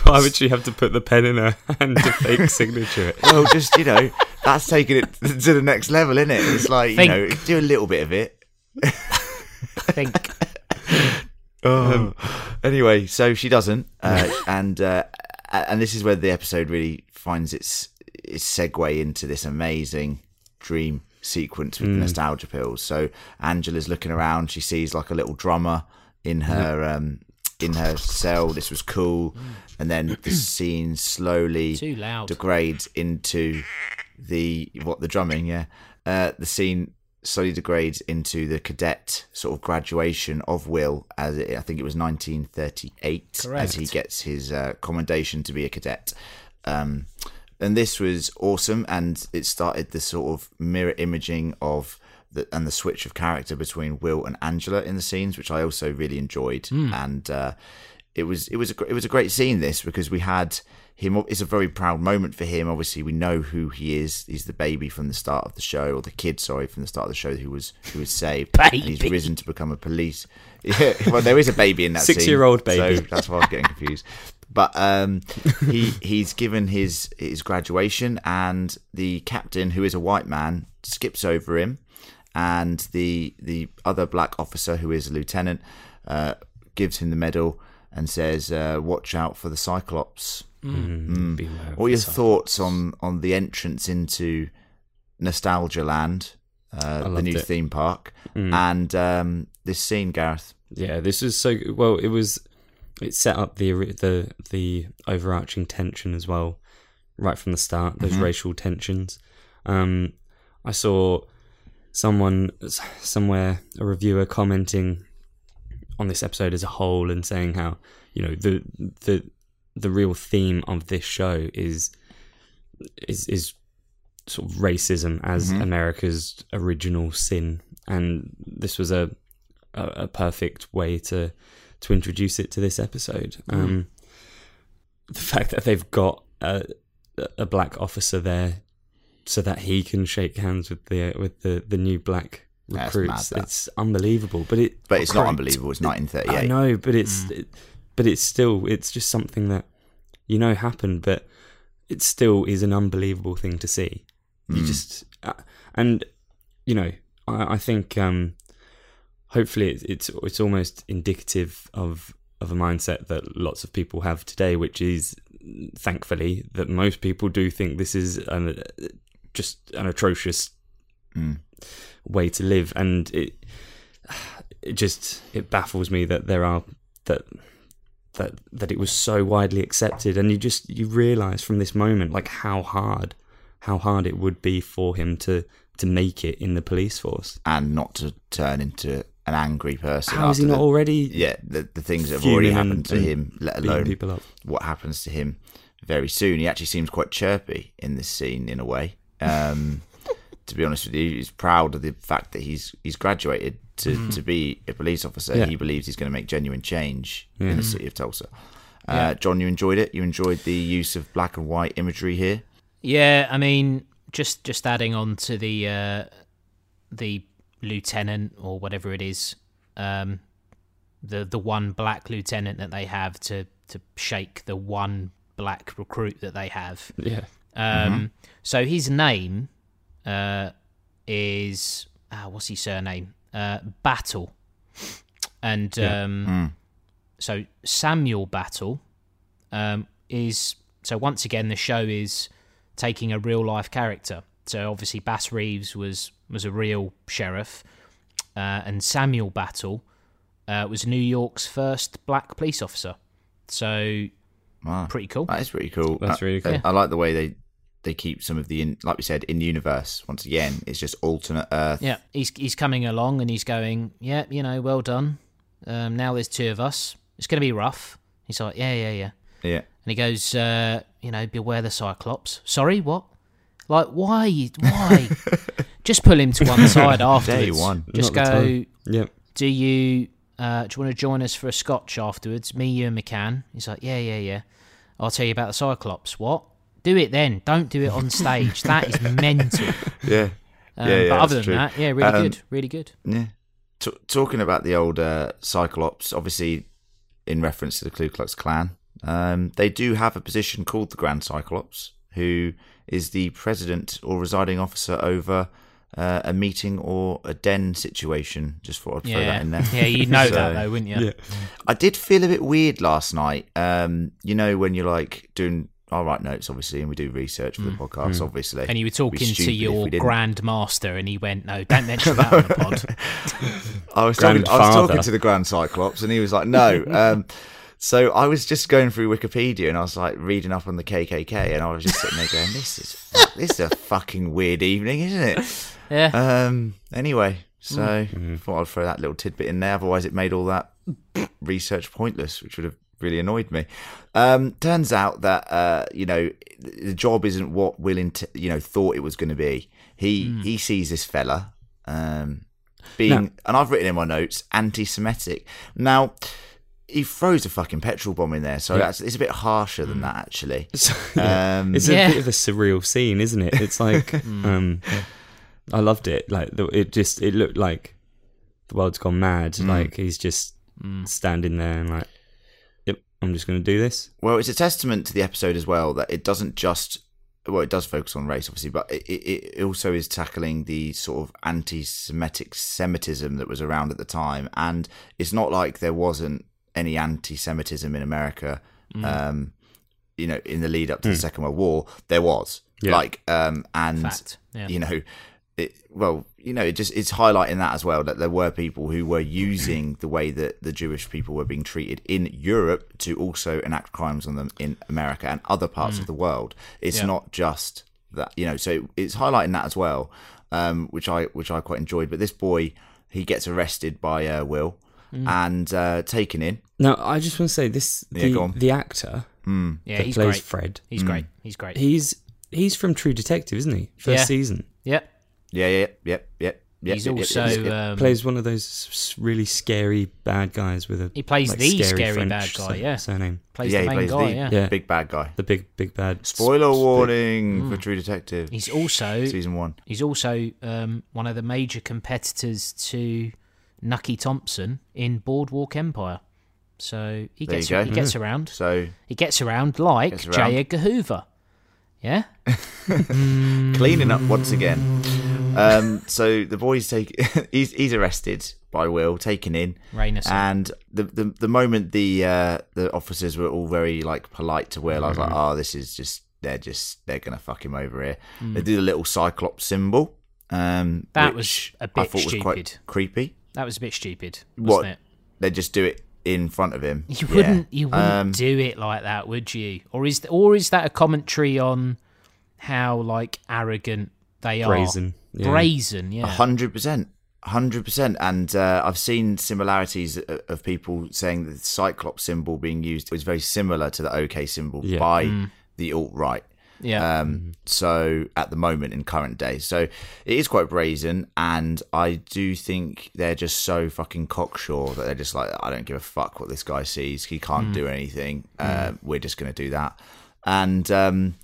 [SPEAKER 3] Why would she have to put the pen in her hand to fake signature it?
[SPEAKER 1] Well, just you know, that's taking it to the next level, isn't it? It's like you know, do a little bit of it.
[SPEAKER 2] Think.
[SPEAKER 1] Um, anyway, so she doesn't, uh, and uh, and this is where the episode really finds its its segue into this amazing dream sequence with the nostalgia pills. So Angela's looking around; she sees like a little drummer in her um, in her cell. This was cool, and then the scene slowly
[SPEAKER 2] Too loud.
[SPEAKER 1] degrades into the what the drumming, yeah. Uh, the scene slowly degrades into the cadet sort of graduation of Will, as it, I think it was 1938, as he gets his uh, commendation to be a cadet. Um, and this was awesome, and it started the sort of mirror imaging of the and the switch of character between Will and Angela in the scenes, which I also really enjoyed. And uh, it was it was a it was a great scene this because we had him. It's a very proud moment for him. Obviously, we know who he is. He's the baby from the start of the show, or the kid, sorry, from the start of the show who was who was saved. And he's risen to become a police. Yeah, well, there is a baby in that scene,
[SPEAKER 3] Six-year-old baby.
[SPEAKER 1] So that's why I was getting confused. But um, he he's given his his graduation, and the captain, who is a white man, skips over him, and the the other black officer, who is a lieutenant, uh, gives him the medal and says, uh, "Watch out for the Cyclops."
[SPEAKER 3] Mm. Beware of
[SPEAKER 1] What are your
[SPEAKER 3] the
[SPEAKER 1] thoughts on on the entrance into Nostalgia Land, uh, the new
[SPEAKER 3] it. Mm.
[SPEAKER 1] theme park, and um, this scene, Gareth?
[SPEAKER 3] Yeah, this was so well. It was it set up the the the overarching tension as well, right from the start. Those racial tensions. Um, I saw someone somewhere a reviewer commenting on this episode as a whole and saying how you know the the the real theme of this show is is is sort of racism as America's original sin, and this was a a, a perfect way to to introduce it to this episode. Um, the fact that they've got a, a black officer there so that he can shake hands with the with the, the new black
[SPEAKER 1] That's
[SPEAKER 3] recruits,
[SPEAKER 1] mad,
[SPEAKER 3] it's unbelievable. But it
[SPEAKER 1] But it's not unbelievable. It's 1938.
[SPEAKER 3] I
[SPEAKER 1] 1938.
[SPEAKER 3] know, but it's it, but it's still it's just something that you know happened, but it still is an unbelievable thing to see. You just uh, and you know I, I think um, hopefully it's, it's it's almost indicative of of a mindset that lots of people have today, which is thankfully that most people do think this is an, just an atrocious hmm. way to live, and it it just it baffles me that there are that that that it was so widely accepted and you just you realize from this moment like how hard how hard it would be for him to to make it in the police force
[SPEAKER 1] and not to turn into an angry person.
[SPEAKER 3] how is he not
[SPEAKER 1] the-
[SPEAKER 3] already
[SPEAKER 1] Yeah, the, the things that have already happened to him, let alone what happens to him very soon. He actually seems quite chirpy in this scene, in a way. Um, to be honest with you, he's proud of the fact that he's he's graduated to, to be a police officer.
[SPEAKER 3] Mm. Yeah.
[SPEAKER 1] He believes he's going to make genuine change in the city of Tulsa. Uh, John, you enjoyed it. You enjoyed the use of black and white imagery here.
[SPEAKER 2] Yeah, I mean, just just adding on to the uh, the lieutenant or whatever it is, um, the the one black lieutenant that they have to to shake the one black recruit that they have.
[SPEAKER 3] Yeah.
[SPEAKER 2] Um, So his name uh, is ah, what's his surname? Uh, Battle, and
[SPEAKER 3] Yeah.
[SPEAKER 2] um, so Samuel Battle um, is so once again the show is taking a real life character. So obviously Bass Reeves was was a real sheriff, uh, and Samuel Battle uh, was New York's first black police officer. So
[SPEAKER 1] Wow.
[SPEAKER 2] pretty cool.
[SPEAKER 1] That is pretty cool.
[SPEAKER 3] That's really cool.
[SPEAKER 1] I, like the way they they keep some of the in, like we said in universe. Once again, it's just alternate Earth.
[SPEAKER 2] Yeah, he's he's coming along and he's going, yeah, you know, well done. Um, now there's two of us. It's going to be rough. He's like, yeah, yeah, yeah.
[SPEAKER 1] Yeah.
[SPEAKER 2] And he goes, uh, you know, beware the Cyclops. Sorry, what? Like, why? Why? Just pull him to one side afterwards.
[SPEAKER 1] one.
[SPEAKER 2] Just
[SPEAKER 3] Not
[SPEAKER 2] go.
[SPEAKER 3] time. Yep.
[SPEAKER 2] Do you uh, do you want to join us for a scotch afterwards? Me, you, and McCann. He's like, yeah, yeah, yeah. I'll tell you about the Cyclops. What? Do it then. Don't do it on stage. that is mental.
[SPEAKER 1] Yeah.
[SPEAKER 2] Um,
[SPEAKER 1] Yeah, yeah,
[SPEAKER 2] but other than
[SPEAKER 1] true.
[SPEAKER 2] that, yeah, really
[SPEAKER 1] Um,
[SPEAKER 2] good, really good.
[SPEAKER 1] Yeah. T- talking about the old uh, Cyclops, obviously in reference to the Ku Klux Klan, um, they do have a position called the Grand Cyclops, who is the president or residing officer over uh, a meeting or a den situation. Just thought I'd throw
[SPEAKER 2] Yeah,
[SPEAKER 1] that in there.
[SPEAKER 2] yeah, you'd know
[SPEAKER 1] So-
[SPEAKER 2] that though, wouldn't you?
[SPEAKER 3] Yeah.
[SPEAKER 1] I did feel a bit weird last night. Um, you know, when you're like doing, I write notes obviously, and we do research for the podcast, obviously.
[SPEAKER 2] Mm. And you were talking to your
[SPEAKER 1] we didn't.
[SPEAKER 2] Grand Master, and he went, "No, don't mention that on the pod."
[SPEAKER 1] I was talking, I was talking to the Grand Cyclops, and he was like, "No." Um, so I was just going through Wikipedia, and I was like reading up on the KKK, and I was just sitting there going, "This is this is a fucking weird evening, isn't it?"
[SPEAKER 2] Yeah,
[SPEAKER 1] Um. Anyway, so thought I'd throw that little tidbit in there. Otherwise, it made all that research pointless, which would have really annoyed me. Um. Turns out that uh, you know, the job isn't what Will, int- you know, thought it was going to be. He he sees this fella, um, being,
[SPEAKER 3] No.
[SPEAKER 1] and I've written in my notes, anti-Semitic. Now. He throws a fucking petrol bomb in there, so
[SPEAKER 3] Yeah.
[SPEAKER 1] that's, it's a bit harsher than that, actually.
[SPEAKER 3] So, yeah.
[SPEAKER 1] Um,
[SPEAKER 3] it's
[SPEAKER 2] Yeah.
[SPEAKER 3] a bit of a surreal scene, isn't it? It's like, um, I loved it. Like it just, it looked like the world's gone mad.
[SPEAKER 1] Mm.
[SPEAKER 3] Like he's just standing there and like, yep, I'm just going to do this.
[SPEAKER 1] Well, it's a testament to the episode as well that it doesn't just well, it does focus on race, obviously, but it, it, it also is tackling the sort of anti-Semitic Semitism that was around at the time, and it's not like there wasn't any anti-Semitism in America. Um, you know, in the lead up to the Second World War, there was
[SPEAKER 3] Yeah.
[SPEAKER 1] like, um, and.
[SPEAKER 2] Yeah.
[SPEAKER 1] you know, it, well, you know, it just it's highlighting that as well that there were people who were using the way that the Jewish people were being treated in Europe to also enact crimes on them in America and other parts of the world. It's
[SPEAKER 2] Yeah.
[SPEAKER 1] not just that, you know. So it's highlighting that as well, um, which I which I quite enjoyed. But this boy, he gets arrested by uh, Will and uh, taken in.
[SPEAKER 3] Now, I just want to say this: the,
[SPEAKER 1] go on.
[SPEAKER 3] the actor
[SPEAKER 2] yeah,
[SPEAKER 3] that
[SPEAKER 2] he's
[SPEAKER 3] plays
[SPEAKER 2] great.
[SPEAKER 3] Fred,
[SPEAKER 2] He's great. He's great.
[SPEAKER 3] he's he's from True Detective, isn't he? First
[SPEAKER 2] Yeah.
[SPEAKER 3] season.
[SPEAKER 2] Yep.
[SPEAKER 1] Yeah, yeah, yep, yep. yep
[SPEAKER 2] He's
[SPEAKER 1] yep, yep,
[SPEAKER 2] also
[SPEAKER 1] yep, yep.
[SPEAKER 2] um,
[SPEAKER 3] Plays one of those really scary bad guys with a.
[SPEAKER 2] He plays
[SPEAKER 3] like,
[SPEAKER 2] the scary
[SPEAKER 3] French
[SPEAKER 2] bad guy,
[SPEAKER 3] sur-
[SPEAKER 2] yeah.
[SPEAKER 3] Surname.
[SPEAKER 2] plays
[SPEAKER 1] yeah,
[SPEAKER 2] the
[SPEAKER 1] he
[SPEAKER 2] main
[SPEAKER 1] plays
[SPEAKER 2] guy.
[SPEAKER 1] the
[SPEAKER 2] yeah.
[SPEAKER 3] Yeah.
[SPEAKER 1] big bad guy.
[SPEAKER 3] The big big bad.
[SPEAKER 1] Spoiler
[SPEAKER 3] sp-
[SPEAKER 1] warning for True Detective.
[SPEAKER 2] He's also
[SPEAKER 1] season one.
[SPEAKER 2] he's also um, one of the major competitors to Nucky Thompson in Boardwalk Empire. So he
[SPEAKER 1] There
[SPEAKER 2] gets
[SPEAKER 1] you go.
[SPEAKER 2] he gets around.
[SPEAKER 1] So
[SPEAKER 2] He gets around like
[SPEAKER 1] Gets around.
[SPEAKER 2] J. Edgar Hoover. Yeah.
[SPEAKER 1] cleaning up once again. Um, so the boys take he's he's arrested by Will, taken in, and the, the the moment the uh, the officers were all very like polite to Will, I was like, oh, this is just they're just they're gonna fuck him over here.
[SPEAKER 2] Mm.
[SPEAKER 1] They do the little cyclops symbol. Um,
[SPEAKER 2] That was a
[SPEAKER 1] I
[SPEAKER 2] bit
[SPEAKER 1] thought was quite
[SPEAKER 2] stupid.
[SPEAKER 1] creepy.
[SPEAKER 2] That was a bit stupid,
[SPEAKER 1] What?
[SPEAKER 2] wasn't it?
[SPEAKER 1] They just do it in front of him.
[SPEAKER 2] You
[SPEAKER 1] Yeah.
[SPEAKER 2] wouldn't you wouldn't
[SPEAKER 1] Um,
[SPEAKER 2] do it like that, would you? Or is or is that a commentary on how like arrogant they are?
[SPEAKER 3] Brazen. Yeah.
[SPEAKER 2] Brazen, yeah.
[SPEAKER 1] A hundred percent, hundred percent. And uh, I've seen similarities of people saying that the Cyclops symbol being used was very similar to the OK symbol
[SPEAKER 3] Yeah.
[SPEAKER 1] by the alt right.
[SPEAKER 2] yeah.
[SPEAKER 1] Um, so at the moment in current day, so it is quite brazen, and I do think they're just so fucking cocksure that they're just like, I don't give a fuck what this guy sees. He can't do anything. Uh, we're just going to do that. And um,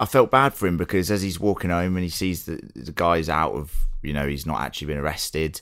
[SPEAKER 1] I felt bad for him because as he's walking home and he sees that the guy's out of, you know, he's not actually been arrested.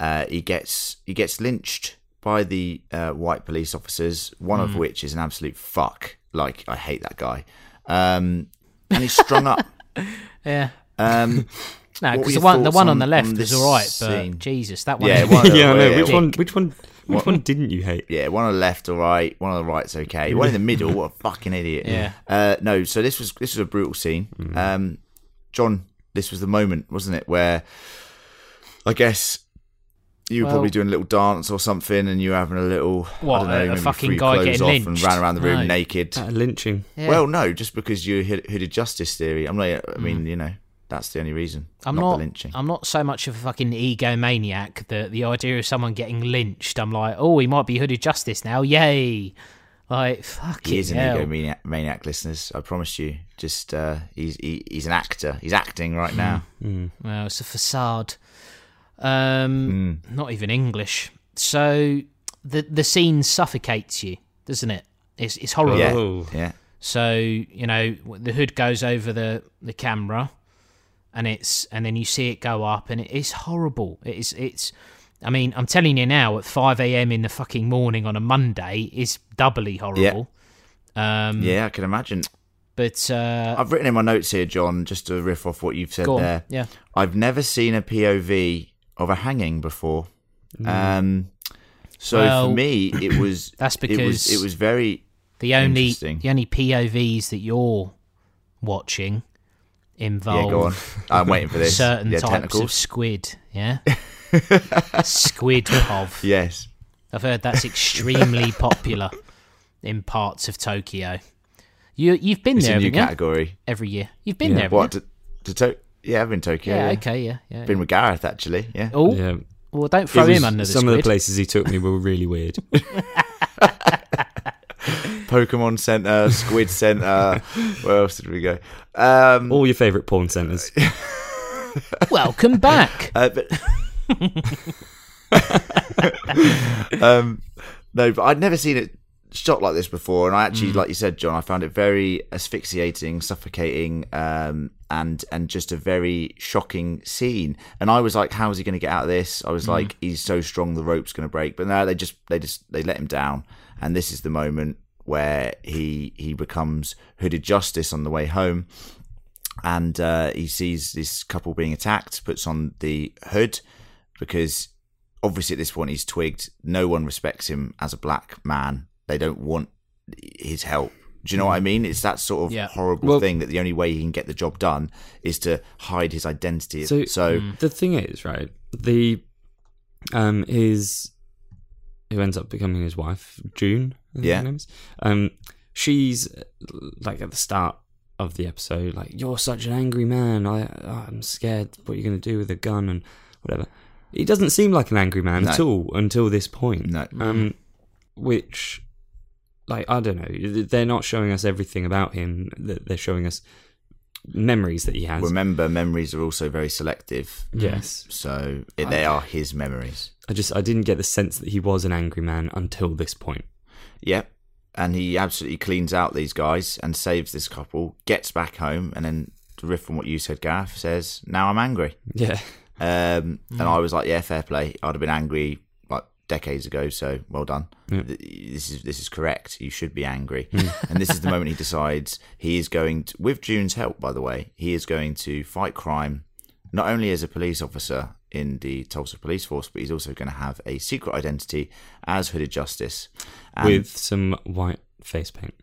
[SPEAKER 1] Uh, he gets he gets lynched by the uh, white police officers, one
[SPEAKER 2] Hmm.
[SPEAKER 1] of which is an absolute fuck. Like I hate that guy, um, and he's strung up.
[SPEAKER 2] Yeah.
[SPEAKER 1] Um,
[SPEAKER 2] No, because the one the one on,
[SPEAKER 1] on-
[SPEAKER 2] the left
[SPEAKER 1] on
[SPEAKER 2] was
[SPEAKER 1] this
[SPEAKER 2] all right, but
[SPEAKER 1] scene?
[SPEAKER 2] Jesus, that one.
[SPEAKER 1] Yeah,
[SPEAKER 2] is-
[SPEAKER 1] one of the-
[SPEAKER 3] yeah, I know.
[SPEAKER 1] yeah,
[SPEAKER 3] Which one? Which one? Which one didn't you hate?
[SPEAKER 1] Yeah, one on the left, all right. One on the right's okay. One in the middle, what a fucking idiot.
[SPEAKER 2] Yeah.
[SPEAKER 1] Uh, no, so this was this was a brutal scene. Um, John, this was the moment, wasn't it, where I guess you were
[SPEAKER 2] Well-
[SPEAKER 1] probably doing a little dance or something, and you were having a little
[SPEAKER 2] What,
[SPEAKER 1] I don't know,
[SPEAKER 2] a- a fucking guy getting
[SPEAKER 1] off
[SPEAKER 2] lynched?
[SPEAKER 1] and ran around the room
[SPEAKER 2] No.
[SPEAKER 1] naked.
[SPEAKER 3] Uh, lynching.
[SPEAKER 2] Yeah.
[SPEAKER 1] Well, no, just because you hid- hooded justice theory. I'm like, I mean, you know, that's the only reason.
[SPEAKER 2] Mm. I'm
[SPEAKER 1] not,
[SPEAKER 2] not.
[SPEAKER 1] the lynching.
[SPEAKER 2] I'm not so much of a fucking egomaniac that the idea of someone getting lynched, I'm like, oh, he might be hooded justice now, yay! Like, fucking
[SPEAKER 1] He is an
[SPEAKER 2] hell.
[SPEAKER 1] egomaniac, maniac, listeners. I promise you. Just uh, he's he, he's an actor. He's acting right now.
[SPEAKER 2] Well, it's a facade. Um,
[SPEAKER 1] Hmm.
[SPEAKER 2] not even English. So the the scene suffocates you, doesn't it? It's it's horrible.
[SPEAKER 1] Yeah,
[SPEAKER 3] Oh.
[SPEAKER 1] yeah.
[SPEAKER 2] So you know the hood goes over the the camera, and it's and then you see it go up, and it is horrible. It is it's. I mean, I'm telling you now, at 5 a.m. in the fucking morning on a Monday is doubly horrible. Um,
[SPEAKER 1] Yeah, I can imagine.
[SPEAKER 2] But uh,
[SPEAKER 1] I've written in my notes here, John, just to riff off what you've said there.
[SPEAKER 2] Yeah.
[SPEAKER 1] I've never seen a POV of a hanging before. Um, so
[SPEAKER 2] Well,
[SPEAKER 1] for me, it was
[SPEAKER 2] that's
[SPEAKER 1] it was
[SPEAKER 2] because
[SPEAKER 1] it was very
[SPEAKER 2] The only the only POVs that you're watching involve
[SPEAKER 1] yeah. Go on, I'm waiting for this.
[SPEAKER 2] certain
[SPEAKER 1] yeah,
[SPEAKER 2] types
[SPEAKER 1] tentacles.
[SPEAKER 2] of squid. Yeah, squid pov.
[SPEAKER 1] Yes.
[SPEAKER 2] I've heard that's extremely popular in parts of Tokyo. You you've been
[SPEAKER 1] It's
[SPEAKER 2] there
[SPEAKER 1] a new
[SPEAKER 2] haven't you?
[SPEAKER 1] category.
[SPEAKER 2] every year. You've been
[SPEAKER 3] Yeah.
[SPEAKER 2] there.
[SPEAKER 1] What?
[SPEAKER 2] you?
[SPEAKER 1] To, to to- yeah, I've been to Tokyo.
[SPEAKER 2] Yeah,
[SPEAKER 1] Yeah,
[SPEAKER 2] Okay. Yeah. Yeah.
[SPEAKER 1] Been with Gareth actually. Yeah.
[SPEAKER 2] oh,
[SPEAKER 3] Yeah.
[SPEAKER 2] well, don't throw
[SPEAKER 3] was-
[SPEAKER 2] him under the
[SPEAKER 3] some
[SPEAKER 2] squid.
[SPEAKER 3] of the places he took me were really weird.
[SPEAKER 1] Pokemon Center, Squid Center. Where else did we go? Um,
[SPEAKER 3] All your favourite porn centres.
[SPEAKER 2] Welcome back.
[SPEAKER 1] Uh, but um, no, but I'd never seen it shot like this before, and I actually, like you said, John, I found it very asphyxiating, suffocating, um, and and just a very shocking scene. And I was like, "How is he going to get out of this?" I was like, "He's so strong, the rope's going to break." But no, they just they just they let him down, and this is the moment where he he becomes hooded justice on the way home and uh, he sees this couple being attacked, puts on the hood because obviously at this point he's twigged no one respects him as a black man. They don't want his help. Do you know what I mean? It's that sort of
[SPEAKER 2] Yeah.
[SPEAKER 1] horrible
[SPEAKER 3] Well-
[SPEAKER 1] thing that the only way he can get the job done is to hide his identity.
[SPEAKER 3] So-
[SPEAKER 1] So,
[SPEAKER 3] the thing is, right? The um his who ends up becoming his wife, June. I
[SPEAKER 1] Yeah.
[SPEAKER 3] Um, she's uh, like at the start of the episode, like you're such an angry man. I I'm scared what you're going to do with a gun and whatever. He doesn't seem like an angry man
[SPEAKER 1] No.
[SPEAKER 3] at all until this point.
[SPEAKER 1] No.
[SPEAKER 3] Um, which, like, I don't know. They're not showing us everything about him. They're they're showing us memories that he has.
[SPEAKER 1] remember, memories are also very selective.
[SPEAKER 3] yes.
[SPEAKER 1] So it, they are his memories.
[SPEAKER 3] I just I didn't get the sense that he was an angry man until this point.
[SPEAKER 1] Yep. And he absolutely cleans out these guys and saves this couple, gets back home, and then to riff on what you said, Gareth, says, Now I'm angry.
[SPEAKER 3] Yeah.
[SPEAKER 1] Um,
[SPEAKER 2] Mm.
[SPEAKER 1] And I was like, Yeah, fair play. I'd have been angry like decades ago, so well done.
[SPEAKER 3] Yeah.
[SPEAKER 1] This is this is correct. You should be angry.
[SPEAKER 2] Mm.
[SPEAKER 1] and this is the moment he decides he is going to, with June's help, by the way, he is going to fight crime, not only as a police officer in the Tulsa Police Force, but he's also going to have a secret identity as Hooded Justice. And
[SPEAKER 3] With some white face paint.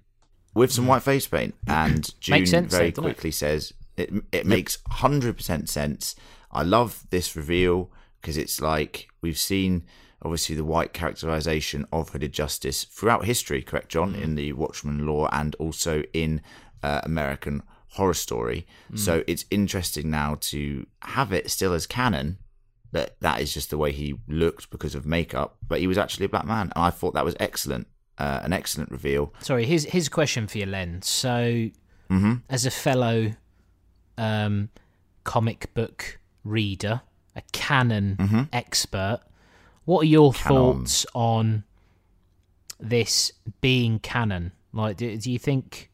[SPEAKER 1] with some white face paint. And June
[SPEAKER 2] sense,
[SPEAKER 1] very
[SPEAKER 2] though, doesn't
[SPEAKER 1] quickly says it. It makes hundred percent sense. I love this reveal because it's like we've seen obviously the white characterization of hooded justice throughout history. Correct, John, in the Watchmen law and also in uh, American Horror Story. So it's interesting now to have it still as canon. That that is just the way he looked because of makeup, but he was actually a black man, and I thought that was excellent, uh, an excellent reveal.
[SPEAKER 2] Sorry, here's here's a question for you, Len. So,
[SPEAKER 1] Mm-hmm.
[SPEAKER 2] as a fellow um, comic book reader, a canon
[SPEAKER 1] Mm-hmm.
[SPEAKER 2] expert, what are your
[SPEAKER 1] Canon.
[SPEAKER 2] thoughts on this being canon? Like, do, do you think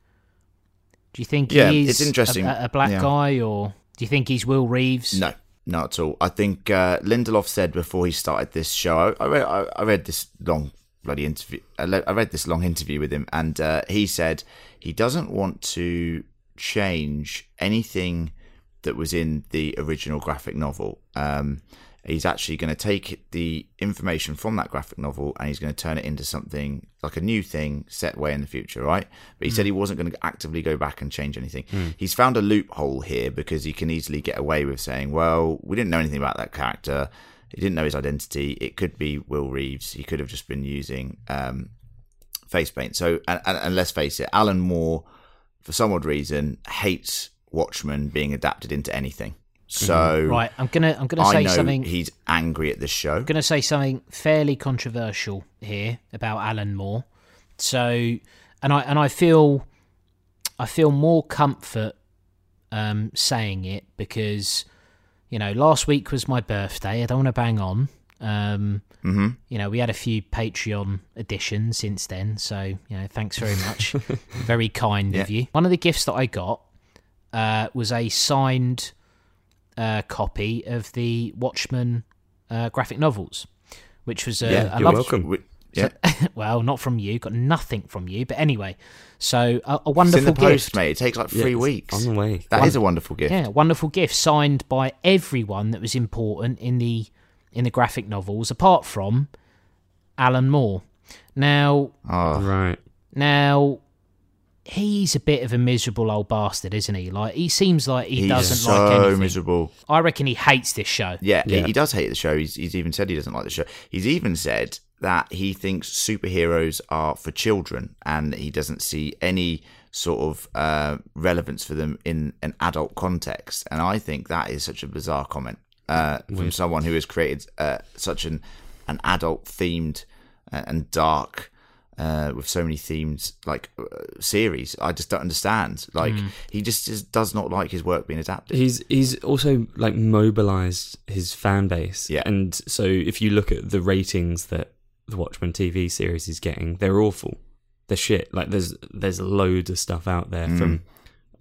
[SPEAKER 2] Do you think
[SPEAKER 1] Yeah,
[SPEAKER 2] he is
[SPEAKER 1] it's interesting.
[SPEAKER 2] A, a black
[SPEAKER 1] Yeah.
[SPEAKER 2] guy, or do you think he's Will Reeves?
[SPEAKER 1] No, not at all. I think uh, Lindelof said before he started this show. I, I read, I, I read this long bloody interview. I, le- I read this long interview with him, and uh, he said he doesn't want to change anything that was in the original graphic novel. Um, he's actually going to take the information from that graphic novel and he's going to turn it into something like a new thing set way in the future, right? But he said he wasn't going to actively go back and change anything. He's found a loophole here because he can easily get away with saying, well, we didn't know anything about that character. He didn't know his identity. It could be Will Reeves. He could have just been using um, face paint. So, and, and, and let's face it, Alan Moore, for some odd reason, hates Watchmen being adapted into anything. So,
[SPEAKER 2] Right, I'm gonna I'm gonna
[SPEAKER 1] I
[SPEAKER 2] say
[SPEAKER 1] know
[SPEAKER 2] something.
[SPEAKER 1] he's angry at this show.
[SPEAKER 2] I'm gonna say something fairly controversial here about Alan Moore. So, and I and I feel I feel more comfort um, saying it because you know last week was my birthday. I don't want to bang on. Um,
[SPEAKER 1] hmm
[SPEAKER 2] you know, we had a few Patreon additions since then, so you know, thanks very much. very kind of you. One of the gifts that I got uh, was a signed uh, copy of the Watchmen uh, graphic novels, which was a,
[SPEAKER 1] Yeah,
[SPEAKER 2] a
[SPEAKER 3] you're
[SPEAKER 2] love-
[SPEAKER 3] welcome.
[SPEAKER 1] We- yeah,
[SPEAKER 2] well, not from you, got nothing from you, but anyway. So a, a
[SPEAKER 1] it's in
[SPEAKER 2] wonderful
[SPEAKER 1] the post,
[SPEAKER 2] gift.
[SPEAKER 1] mate. It takes like three
[SPEAKER 3] it's
[SPEAKER 1] weeks.
[SPEAKER 3] on the way.
[SPEAKER 1] That is a wonderful gift.
[SPEAKER 2] Yeah, wonderful gift signed by everyone that was important in the in the graphic novels, apart from Alan Moore. Now,
[SPEAKER 1] Oh,
[SPEAKER 3] Right.
[SPEAKER 2] Now, he's a bit of a miserable old bastard, isn't he? Like he seems like he
[SPEAKER 1] he's
[SPEAKER 2] doesn't
[SPEAKER 1] so
[SPEAKER 2] like anything.
[SPEAKER 1] So miserable.
[SPEAKER 2] I reckon he hates this show.
[SPEAKER 1] Yeah, he-
[SPEAKER 3] Yeah.
[SPEAKER 1] He, does hate the show. He's, he's even said he doesn't like the show. He's even said that he thinks superheroes are for children and he doesn't see any sort of uh, relevance for them in an adult context. And I think that is such a bizarre comment uh, from someone who has created uh, such an an adult themed uh, and dark. Uh, with so many themes like uh, series, I just don't understand. Like he just, just does not like his work being adapted.
[SPEAKER 3] He's he's also like mobilized his fan base.
[SPEAKER 1] Yeah.
[SPEAKER 3] And so if you look at the ratings that the Watchmen TV series is getting, they're awful. They're shit. Like there's there's loads of stuff out there from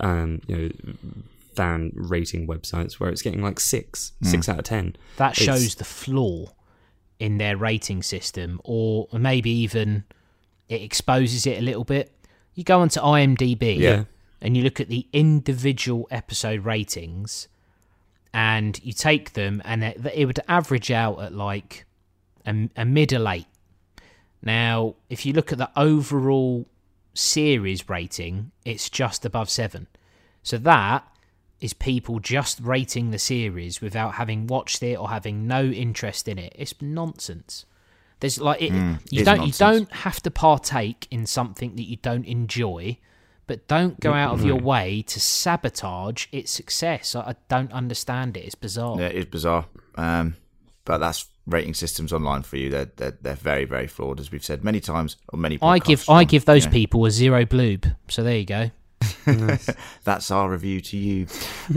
[SPEAKER 3] um, you know, fan rating websites where it's getting like six, six out of ten.
[SPEAKER 2] That
[SPEAKER 3] It's-
[SPEAKER 2] shows the flaw in their rating system, or maybe even it exposes it a little bit. You go onto IMDb
[SPEAKER 3] Yeah.
[SPEAKER 2] and you look at the individual episode ratings, and you take them, and it, it would average out at like a, a middle eight. Now, if you look at the overall series rating, it's just above seven. So that is people just rating the series without having watched it or having no interest in it. It's nonsense. There's like it, you
[SPEAKER 1] Mm, it's
[SPEAKER 2] don't
[SPEAKER 1] nonsense.
[SPEAKER 2] you don't have to partake in something that you don't enjoy, but don't go out of your way to sabotage its success. I, I don't understand it. It's bizarre.
[SPEAKER 1] Yeah, it is bizarre. Um, but that's rating systems online for you. They're, they're they're very very flawed, as we've said many times on many.
[SPEAKER 2] I give I give those
[SPEAKER 1] You know,
[SPEAKER 2] people a zero bloob. So there you go.
[SPEAKER 1] That's our review to you.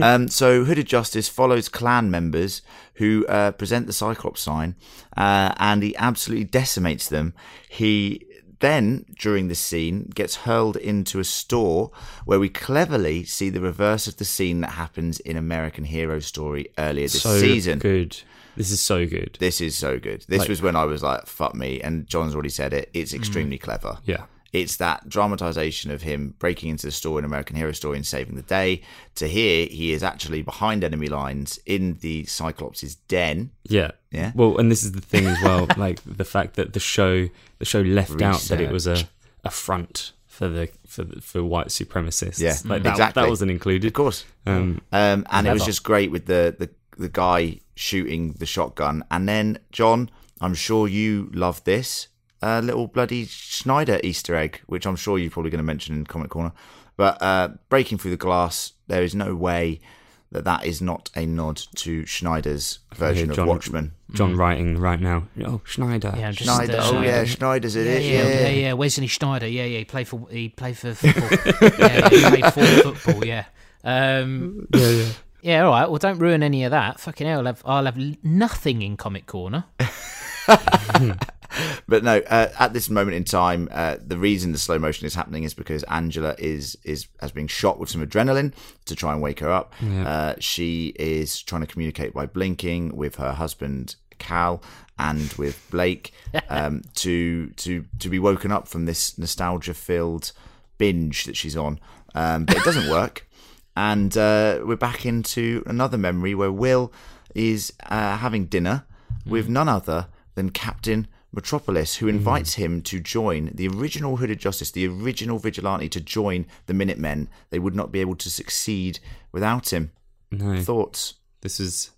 [SPEAKER 1] um, so Hooded Justice follows clan members who uh, present the Cyclops sign, uh, and he absolutely decimates them. He then, during the scene, gets hurled into a store where we cleverly see the reverse of the scene that happens in American Hero Story earlier this
[SPEAKER 3] so
[SPEAKER 1] season.
[SPEAKER 3] good. This is so good.
[SPEAKER 1] This is so good. This
[SPEAKER 3] Like-
[SPEAKER 1] was when I was like, fuck me. And John's already said it.
[SPEAKER 2] Mm.
[SPEAKER 1] It's extremely clever.
[SPEAKER 3] Yeah.
[SPEAKER 1] It's that dramatization of him breaking into the store in American Hero Story and saving the day. To here, he is actually behind enemy lines in the Cyclops' den.
[SPEAKER 3] Yeah.
[SPEAKER 1] Yeah.
[SPEAKER 3] Well, and this is the thing as well, like the fact that the show the show left out that it was a, a front for the for the, for white supremacists.
[SPEAKER 1] Yeah,
[SPEAKER 3] like that,
[SPEAKER 1] exactly.
[SPEAKER 3] that wasn't included.
[SPEAKER 1] Of course.
[SPEAKER 3] Um,
[SPEAKER 1] Um, and it was just great with the, the, the guy shooting the shotgun. And then, John, I'm sure you love this. Uh, little bloody Snyder Easter egg, which I'm sure you're probably going to mention in Comic Corner. But uh, breaking through the glass, there is no way that that is not a nod to Snyder's version
[SPEAKER 3] John-
[SPEAKER 1] of Watchmen.
[SPEAKER 3] John writing right now. Oh, Schneider.
[SPEAKER 2] Yeah, just,
[SPEAKER 1] Schneider.
[SPEAKER 2] uh,
[SPEAKER 1] Oh yeah, Schneider's in
[SPEAKER 2] Yeah,
[SPEAKER 1] it.
[SPEAKER 2] yeah,
[SPEAKER 1] Yeah,
[SPEAKER 2] yeah, yeah. Wesley Sneijder. Yeah, yeah. He played for he played for football. yeah, he played for football. Yeah. Um,
[SPEAKER 3] yeah, yeah.
[SPEAKER 2] yeah. All right. Well, don't ruin any of that. Fucking hell. I'll have, I'll have nothing in Comic Corner.
[SPEAKER 1] but no, uh, at this moment in time, uh, the reason the slow motion is happening is because Angela is is has been shot with some adrenaline to try and wake her up. Uh, she is trying to communicate by blinking with her husband Cal and with Blake um, to to to be woken up from this nostalgia filled binge that she's on. Um, but it doesn't work, and uh, we're back into another memory where Will is uh, having dinner with none other than Captain Metropolis, who invites him to join the original Hooded Justice, the original vigilante, to join the Minutemen. They would not be able to succeed without him.
[SPEAKER 3] No,
[SPEAKER 1] Thoughts?
[SPEAKER 3] this is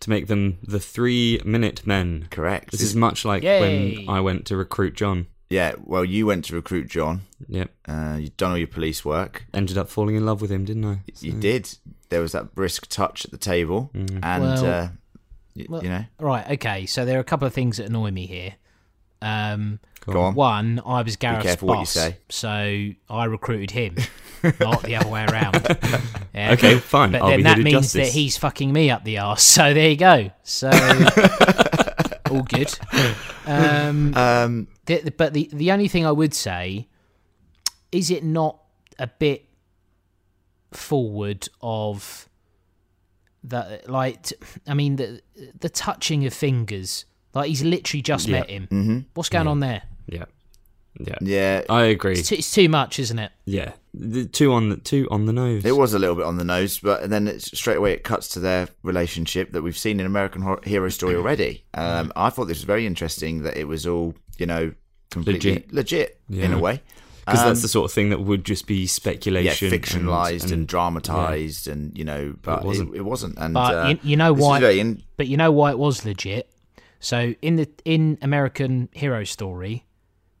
[SPEAKER 3] to make them the three minute men.
[SPEAKER 1] Correct.
[SPEAKER 3] This is much like
[SPEAKER 2] Yay.
[SPEAKER 3] when I went to recruit John.
[SPEAKER 1] yeah. Well, you went to recruit John.
[SPEAKER 3] Yep.
[SPEAKER 1] Uh, you've done all your police work.
[SPEAKER 3] Ended up falling in love with him, didn't I?
[SPEAKER 1] You did. There was that brisk touch at the table, and
[SPEAKER 2] Well-
[SPEAKER 1] uh, y-
[SPEAKER 2] well-
[SPEAKER 1] you know,
[SPEAKER 2] Right, okay, so there are a couple of things that annoy me here. Um,
[SPEAKER 1] go on.
[SPEAKER 2] one, I was Gareth's
[SPEAKER 1] careful what you
[SPEAKER 2] boss,
[SPEAKER 1] say.
[SPEAKER 2] so I recruited him, not the other way around. Yeah.
[SPEAKER 3] Okay, fine.
[SPEAKER 2] But
[SPEAKER 3] I'll
[SPEAKER 2] then
[SPEAKER 3] be
[SPEAKER 2] that
[SPEAKER 3] hooded
[SPEAKER 2] means
[SPEAKER 3] justice.
[SPEAKER 2] that he's fucking me up the arse. So there you go. So all good. Um,
[SPEAKER 1] Um,
[SPEAKER 2] the, but the the only thing I would say is it not a bit forward of that like t- I mean the the touching of fingers like he's literally just
[SPEAKER 3] Yeah.
[SPEAKER 2] met him. What's going on there?
[SPEAKER 3] Yeah. Yeah.
[SPEAKER 1] yeah,
[SPEAKER 3] I agree.
[SPEAKER 2] It's too, it's too much, isn't it?
[SPEAKER 3] Yeah. The two on the two on the nose.
[SPEAKER 1] It was a little bit on the nose, but then it's, straight away it cuts to their relationship that we've seen in American Hor- Hero Story already. Um, I thought this was very interesting that it was all, you know, completely legit,
[SPEAKER 3] Legit.
[SPEAKER 1] in a way.
[SPEAKER 3] because
[SPEAKER 1] Um,
[SPEAKER 3] that's the sort of thing that would just be
[SPEAKER 1] yeah,
[SPEAKER 3] speculation,
[SPEAKER 1] fictionalized and, dramatized, and you know, but it
[SPEAKER 3] wasn't.
[SPEAKER 1] wasn't. It, wasn't. And
[SPEAKER 2] But
[SPEAKER 1] uh,
[SPEAKER 2] you, you know why?
[SPEAKER 1] in-
[SPEAKER 2] But you know why it was legit. So in the in American Hero Story,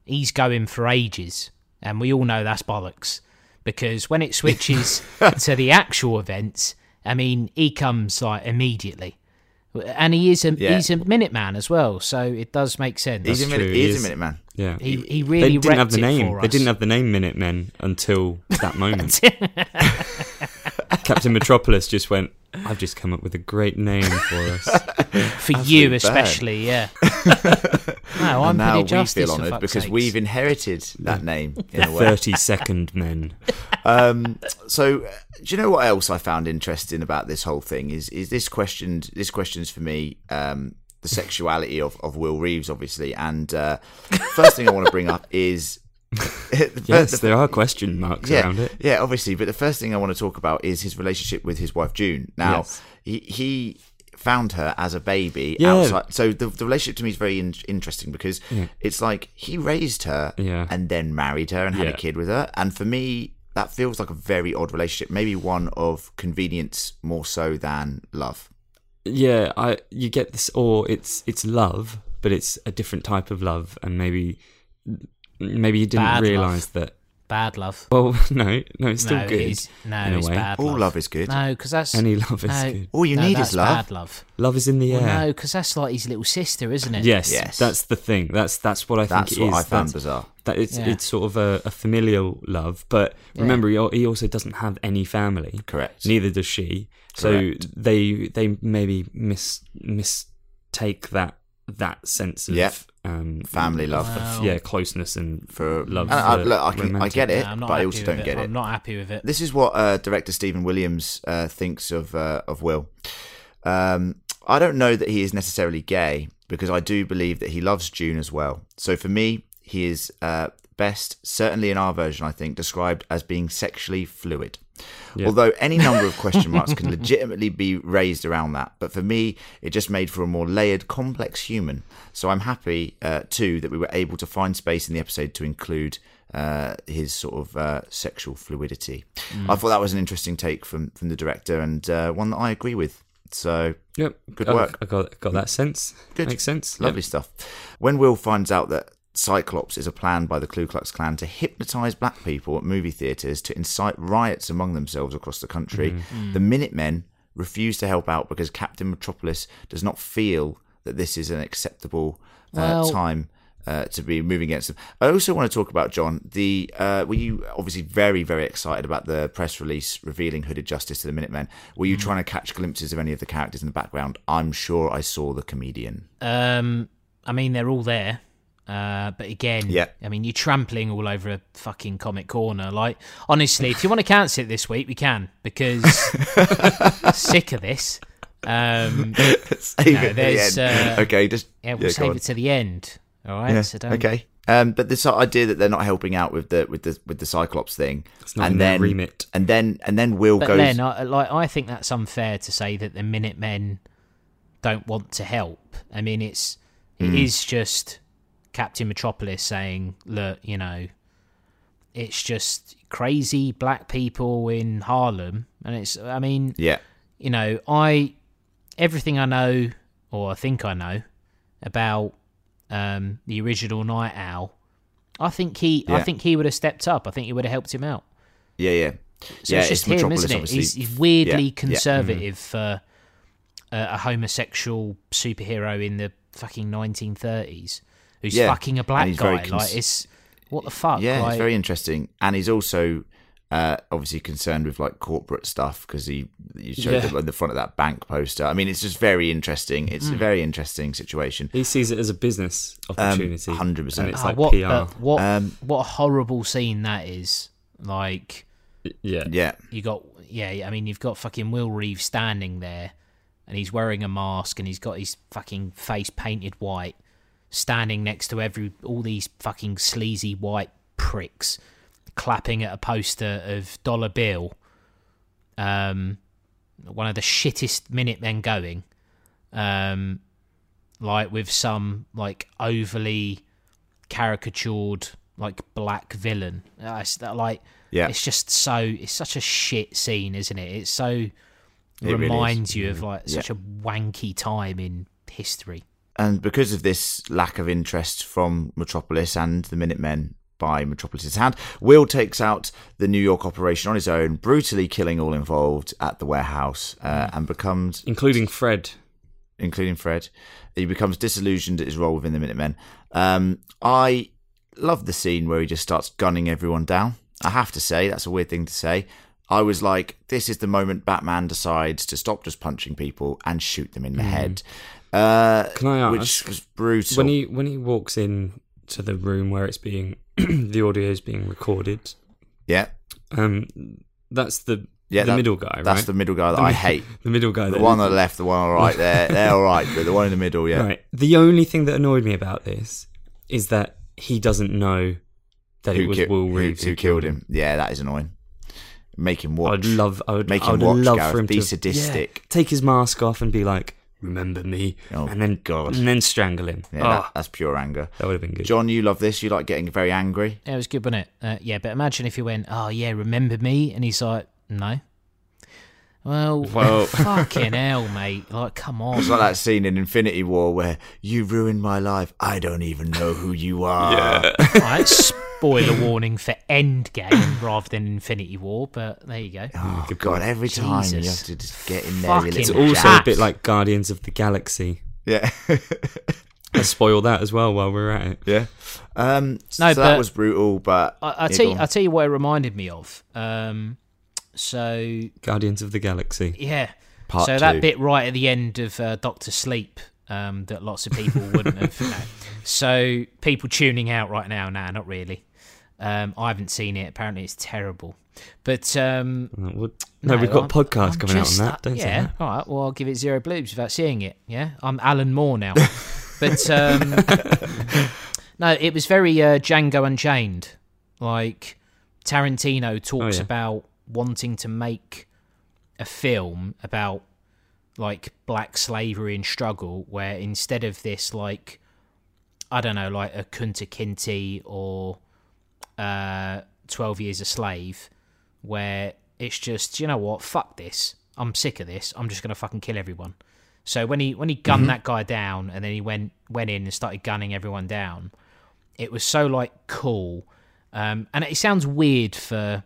[SPEAKER 2] he's going for ages, and we all know that's bollocks. Because when it switches to the actual events, I mean, he comes like immediately, and he is a
[SPEAKER 1] Yeah.
[SPEAKER 2] he's a Minuteman as well. So it does make sense.
[SPEAKER 1] he's a
[SPEAKER 3] That's
[SPEAKER 1] minute.
[SPEAKER 3] true,
[SPEAKER 1] He
[SPEAKER 3] he
[SPEAKER 1] is
[SPEAKER 3] is.
[SPEAKER 1] a minute man.
[SPEAKER 3] Yeah.
[SPEAKER 2] he he
[SPEAKER 3] they
[SPEAKER 2] really
[SPEAKER 3] didn't have
[SPEAKER 2] wrecked
[SPEAKER 3] the
[SPEAKER 2] it
[SPEAKER 3] name.
[SPEAKER 2] for
[SPEAKER 3] They didn't have the name Minutemen until that moment. Captain Metropolis just went. I've just come up with a great name for us.
[SPEAKER 2] for
[SPEAKER 1] Absolute
[SPEAKER 2] you
[SPEAKER 1] bad.
[SPEAKER 2] especially. Yeah. no, I'm
[SPEAKER 1] and now
[SPEAKER 2] pretty
[SPEAKER 1] we feel honoured because
[SPEAKER 2] sakes.
[SPEAKER 1] we've inherited that name in
[SPEAKER 3] the
[SPEAKER 1] a way.
[SPEAKER 3] thirty second men.
[SPEAKER 1] Um, so, uh, do you know what else I found interesting about this whole thing? Is is this question? This question's for me. Um, the sexuality of, of Will Reeves, obviously, and uh, first thing I want to bring up is the
[SPEAKER 3] Yes, there are question marks
[SPEAKER 1] yeah,
[SPEAKER 3] around it.
[SPEAKER 1] yeah, obviously. But the first thing I want to talk about is his relationship with his wife June. Now,
[SPEAKER 3] Yes.
[SPEAKER 1] he he found her as a baby
[SPEAKER 3] Yeah.
[SPEAKER 1] outside. So the, the relationship to me is very in- interesting because it's like he raised her
[SPEAKER 3] Yeah.
[SPEAKER 1] and then married her and had a kid with her. And for me, that feels like a very odd relationship. Maybe one of convenience more so than love.
[SPEAKER 3] Yeah, I you get this, or it's it's love, but it's a different type of love, and maybe maybe you didn't
[SPEAKER 2] Bad
[SPEAKER 3] realize
[SPEAKER 2] love.
[SPEAKER 3] that.
[SPEAKER 2] bad love.
[SPEAKER 3] Well, no, no, it's still
[SPEAKER 2] no,
[SPEAKER 3] good.
[SPEAKER 2] It's, no,
[SPEAKER 3] in a
[SPEAKER 2] it's
[SPEAKER 3] way.
[SPEAKER 2] bad
[SPEAKER 1] All
[SPEAKER 2] love.
[SPEAKER 1] love is good.
[SPEAKER 2] No, because that's
[SPEAKER 3] Any love is
[SPEAKER 2] no,
[SPEAKER 3] good.
[SPEAKER 1] All you
[SPEAKER 2] no,
[SPEAKER 1] need
[SPEAKER 2] that's
[SPEAKER 1] is love.
[SPEAKER 2] Bad love.
[SPEAKER 3] Love is in the air.
[SPEAKER 2] Well, no, because that's like his little sister, isn't it?
[SPEAKER 3] Yes,
[SPEAKER 1] Yes.
[SPEAKER 3] that's the thing. That's that's what I
[SPEAKER 1] That's
[SPEAKER 3] think it
[SPEAKER 1] what
[SPEAKER 3] is.
[SPEAKER 1] I found
[SPEAKER 3] That's-
[SPEAKER 1] bizarre.
[SPEAKER 3] That it's
[SPEAKER 2] Yeah.
[SPEAKER 3] it's sort of a, a familial love, but remember, he, he also doesn't have any family.
[SPEAKER 1] Correct.
[SPEAKER 3] Neither does she. So they they maybe mis mistake that that sense of
[SPEAKER 1] Yeah.
[SPEAKER 3] Um,
[SPEAKER 1] Family love.
[SPEAKER 3] of-
[SPEAKER 2] Wow.
[SPEAKER 3] yeah, closeness and
[SPEAKER 1] For
[SPEAKER 3] love.
[SPEAKER 1] and I,
[SPEAKER 3] for
[SPEAKER 1] look, I can I get it,
[SPEAKER 2] No, I'm not
[SPEAKER 1] but I
[SPEAKER 2] happy
[SPEAKER 1] also
[SPEAKER 2] with
[SPEAKER 1] don't
[SPEAKER 2] it.
[SPEAKER 1] get it.
[SPEAKER 2] I'm not happy with it.
[SPEAKER 1] This is what uh, director Stephen Williams uh, thinks of uh, of Will. Um, I don't know that he is necessarily gay because I do believe that he loves June as well. So for me, he is uh, best, certainly in our version, I think, described as being sexually fluid. Although any number of question marks can legitimately be raised around that, but for me, it just made for a more layered, complex human. So I'm happy uh, too that we were able to find space in the episode to include uh, his sort of uh, sexual fluidity. I thought that was an interesting take from from the director and uh, one that I agree with. So
[SPEAKER 3] Yep,
[SPEAKER 1] Good work.
[SPEAKER 3] I got got that sense.
[SPEAKER 1] Good.
[SPEAKER 3] makes sense.
[SPEAKER 1] Lovely stuff. When Will finds out that Cyclops is a plan by the Ku Klux Klan to hypnotize black people at movie theaters to incite riots among themselves across the country,
[SPEAKER 3] Mm-hmm.
[SPEAKER 1] the Minutemen refuse to help out because Captain Metropolis does not feel that this is an acceptable uh,
[SPEAKER 2] Well-
[SPEAKER 1] time. Uh, to be moving against them. I also want to talk about John. The uh, were you obviously very very excited about the press release revealing Hooded Justice to the Minutemen? Were you trying to catch glimpses of any of the characters in the background? I'm sure I saw the comedian.
[SPEAKER 2] Um, I mean, they're all there. Uh, but again,
[SPEAKER 1] Yeah.
[SPEAKER 2] I mean, you're trampling all over a fucking comic corner. Like, honestly, if you want to cancel it this week, we can because sick of this. Um,
[SPEAKER 1] Save
[SPEAKER 2] No,
[SPEAKER 1] it at the end.
[SPEAKER 2] uh,
[SPEAKER 1] okay, just
[SPEAKER 2] yeah, we'll
[SPEAKER 1] yeah, go
[SPEAKER 2] save
[SPEAKER 1] on.
[SPEAKER 2] it to the end. All right.
[SPEAKER 1] Yeah,
[SPEAKER 2] So don't.
[SPEAKER 1] okay. Um, but this idea that they're not helping out with the with the with the Cyclops thing,
[SPEAKER 3] It's not
[SPEAKER 1] and
[SPEAKER 3] in
[SPEAKER 1] then
[SPEAKER 3] remit.
[SPEAKER 1] and then and then Will
[SPEAKER 2] But
[SPEAKER 1] goes.
[SPEAKER 2] Len, I, like, I think that's unfair to say that the Minutemen don't want to help. I mean, it's it is just Captain Metropolis saying, "Look, you know, it's just crazy black people in Harlem," and it's. I mean,
[SPEAKER 1] yeah,
[SPEAKER 2] you know, I everything I know or I think I know about um, the original Night Owl. I think he, I think he would have stepped up. I think he would have helped him out.
[SPEAKER 1] yeah, yeah,
[SPEAKER 2] So
[SPEAKER 1] yeah.
[SPEAKER 2] it's just him,
[SPEAKER 1] Metropolis,
[SPEAKER 2] isn't it?
[SPEAKER 1] obviously.
[SPEAKER 2] He's, he's weirdly
[SPEAKER 1] Yeah, yeah.
[SPEAKER 2] conservative for a, a homosexual superhero in the fucking 1930s who's
[SPEAKER 1] Yeah,
[SPEAKER 2] fucking a black guy.
[SPEAKER 1] very
[SPEAKER 2] like it's what the fuck?
[SPEAKER 1] Yeah,
[SPEAKER 2] like,
[SPEAKER 1] it's very interesting, and he's also uh, obviously concerned with like corporate stuff because he you showed
[SPEAKER 3] Yeah.
[SPEAKER 1] them on the front of that bank poster. I mean, it's just very interesting. It's a
[SPEAKER 2] Hmm.
[SPEAKER 1] very interesting situation.
[SPEAKER 3] He sees it as a business opportunity.
[SPEAKER 1] 100%.
[SPEAKER 3] It's
[SPEAKER 2] Ah,
[SPEAKER 3] like
[SPEAKER 2] what,
[SPEAKER 3] PR.
[SPEAKER 2] uh, what,
[SPEAKER 1] Um,
[SPEAKER 2] what a horrible scene that is. Like
[SPEAKER 3] yeah.
[SPEAKER 1] Yeah,
[SPEAKER 2] you got yeah i mean you've got fucking will reeves standing there and he's wearing a mask and he's got his fucking face painted white standing next to every all these fucking sleazy white pricks clapping at a poster of dollar bill um one of the shittest minutemen going um like with some like overly caricatured like black villain. Uh, it's that like
[SPEAKER 1] yeah.
[SPEAKER 2] it's just so it's such a shit scene isn't it? It's so
[SPEAKER 1] It really
[SPEAKER 2] reminds you of like
[SPEAKER 1] Yeah.
[SPEAKER 2] such a wanky time in history
[SPEAKER 1] And because of this lack of interest from Metropolis and the Minutemen by Metropolis's hand, Will takes out the New York operation on his own, brutally killing all involved at the warehouse, uh, and becomes,
[SPEAKER 3] Including Fred.
[SPEAKER 1] including Fred, he becomes disillusioned at his role within the Minutemen. Um, I love the scene where he just starts gunning everyone down. I have to say, that's a weird thing to say. I was like, this is the moment Batman decides to stop just punching people and shoot them in the head. Uh,
[SPEAKER 3] Can I ask?
[SPEAKER 1] which was brutal.
[SPEAKER 3] When he when he walks in to the room where it's being the audio is being recorded,
[SPEAKER 1] yeah,
[SPEAKER 3] um, that's the
[SPEAKER 1] yeah,
[SPEAKER 3] the
[SPEAKER 1] that-
[SPEAKER 3] middle guy,
[SPEAKER 1] That's
[SPEAKER 3] right?
[SPEAKER 1] the middle guy that
[SPEAKER 3] The
[SPEAKER 1] I hate.
[SPEAKER 3] the middle guy.
[SPEAKER 1] The
[SPEAKER 3] that-
[SPEAKER 1] one on the left, the one on the right. They're they're all right, but the one in the middle, yeah,
[SPEAKER 3] Right. The only thing that annoyed me about this is that he doesn't know that it was
[SPEAKER 1] ki-
[SPEAKER 3] Will
[SPEAKER 1] who,
[SPEAKER 3] Reeves
[SPEAKER 1] who killed him? Yeah, that is annoying. Make him watch.
[SPEAKER 3] I'd love, I would,
[SPEAKER 1] Make him I
[SPEAKER 3] would
[SPEAKER 1] watch,
[SPEAKER 3] love
[SPEAKER 1] Gareth.
[SPEAKER 3] for him
[SPEAKER 1] Be
[SPEAKER 3] to
[SPEAKER 1] sadistic.
[SPEAKER 3] yeah, take his mask off and be like, "Remember me,"
[SPEAKER 1] Oh,
[SPEAKER 3] and then
[SPEAKER 1] God.
[SPEAKER 3] and then strangle him.
[SPEAKER 1] Yeah,
[SPEAKER 3] oh,
[SPEAKER 1] that, that's pure anger.
[SPEAKER 3] that would have been good.
[SPEAKER 1] John, you love this. You like getting very angry.
[SPEAKER 2] yeah, it was good wasn't it uh, yeah but imagine if he went oh yeah remember me and he's like no well,
[SPEAKER 3] Well-
[SPEAKER 2] fucking hell, mate! Like, come on.
[SPEAKER 1] It's like that scene in Infinity War where you ruined my life. I don't even know who you are.
[SPEAKER 2] All right, spoiler warning for Endgame rather than Infinity War, but there you go.
[SPEAKER 1] Oh God! Every time you have to just get in there.
[SPEAKER 2] Fucking
[SPEAKER 3] It's also
[SPEAKER 1] jab.
[SPEAKER 3] a bit like Guardians of the Galaxy.
[SPEAKER 1] yeah,
[SPEAKER 3] Let's spoil that as well while we're at it.
[SPEAKER 1] yeah. Um,
[SPEAKER 2] No,
[SPEAKER 1] so that was brutal, but
[SPEAKER 2] I, I tell you,
[SPEAKER 1] on.
[SPEAKER 2] I tell you what it reminded me of. Um, so
[SPEAKER 3] Guardians of the Galaxy.
[SPEAKER 2] yeah,
[SPEAKER 1] Part
[SPEAKER 2] so
[SPEAKER 1] two.
[SPEAKER 2] that bit right at the end of uh, Doctor Sleep um, that lots of people wouldn't have. No. So people tuning out right now, nah, not really. Um, I haven't seen it. Apparently, it's terrible. But um,
[SPEAKER 3] Uh, what- No, we've got
[SPEAKER 2] I'm-
[SPEAKER 3] podcasts
[SPEAKER 2] I'm
[SPEAKER 3] coming
[SPEAKER 2] just-
[SPEAKER 3] out on that. Don't
[SPEAKER 2] yeah,
[SPEAKER 3] that.
[SPEAKER 2] all right. Well, I'll give it zero bloobs without seeing it. Yeah, I'm Alan Moore now. but um, no, it was very uh, Django Unchained. Like Tarantino talks
[SPEAKER 3] yeah.
[SPEAKER 2] about wanting to make a film about like black slavery and struggle, where instead of this, like I don't know, like a Kunta Kinte or uh, Twelve Years a Slave, where it's just you know what, fuck this, I'm sick of this, I'm just gonna fucking kill everyone. So when he when he gunned that guy down and then he went went in and started gunning everyone down, it was so like cool, um, and it sounds weird for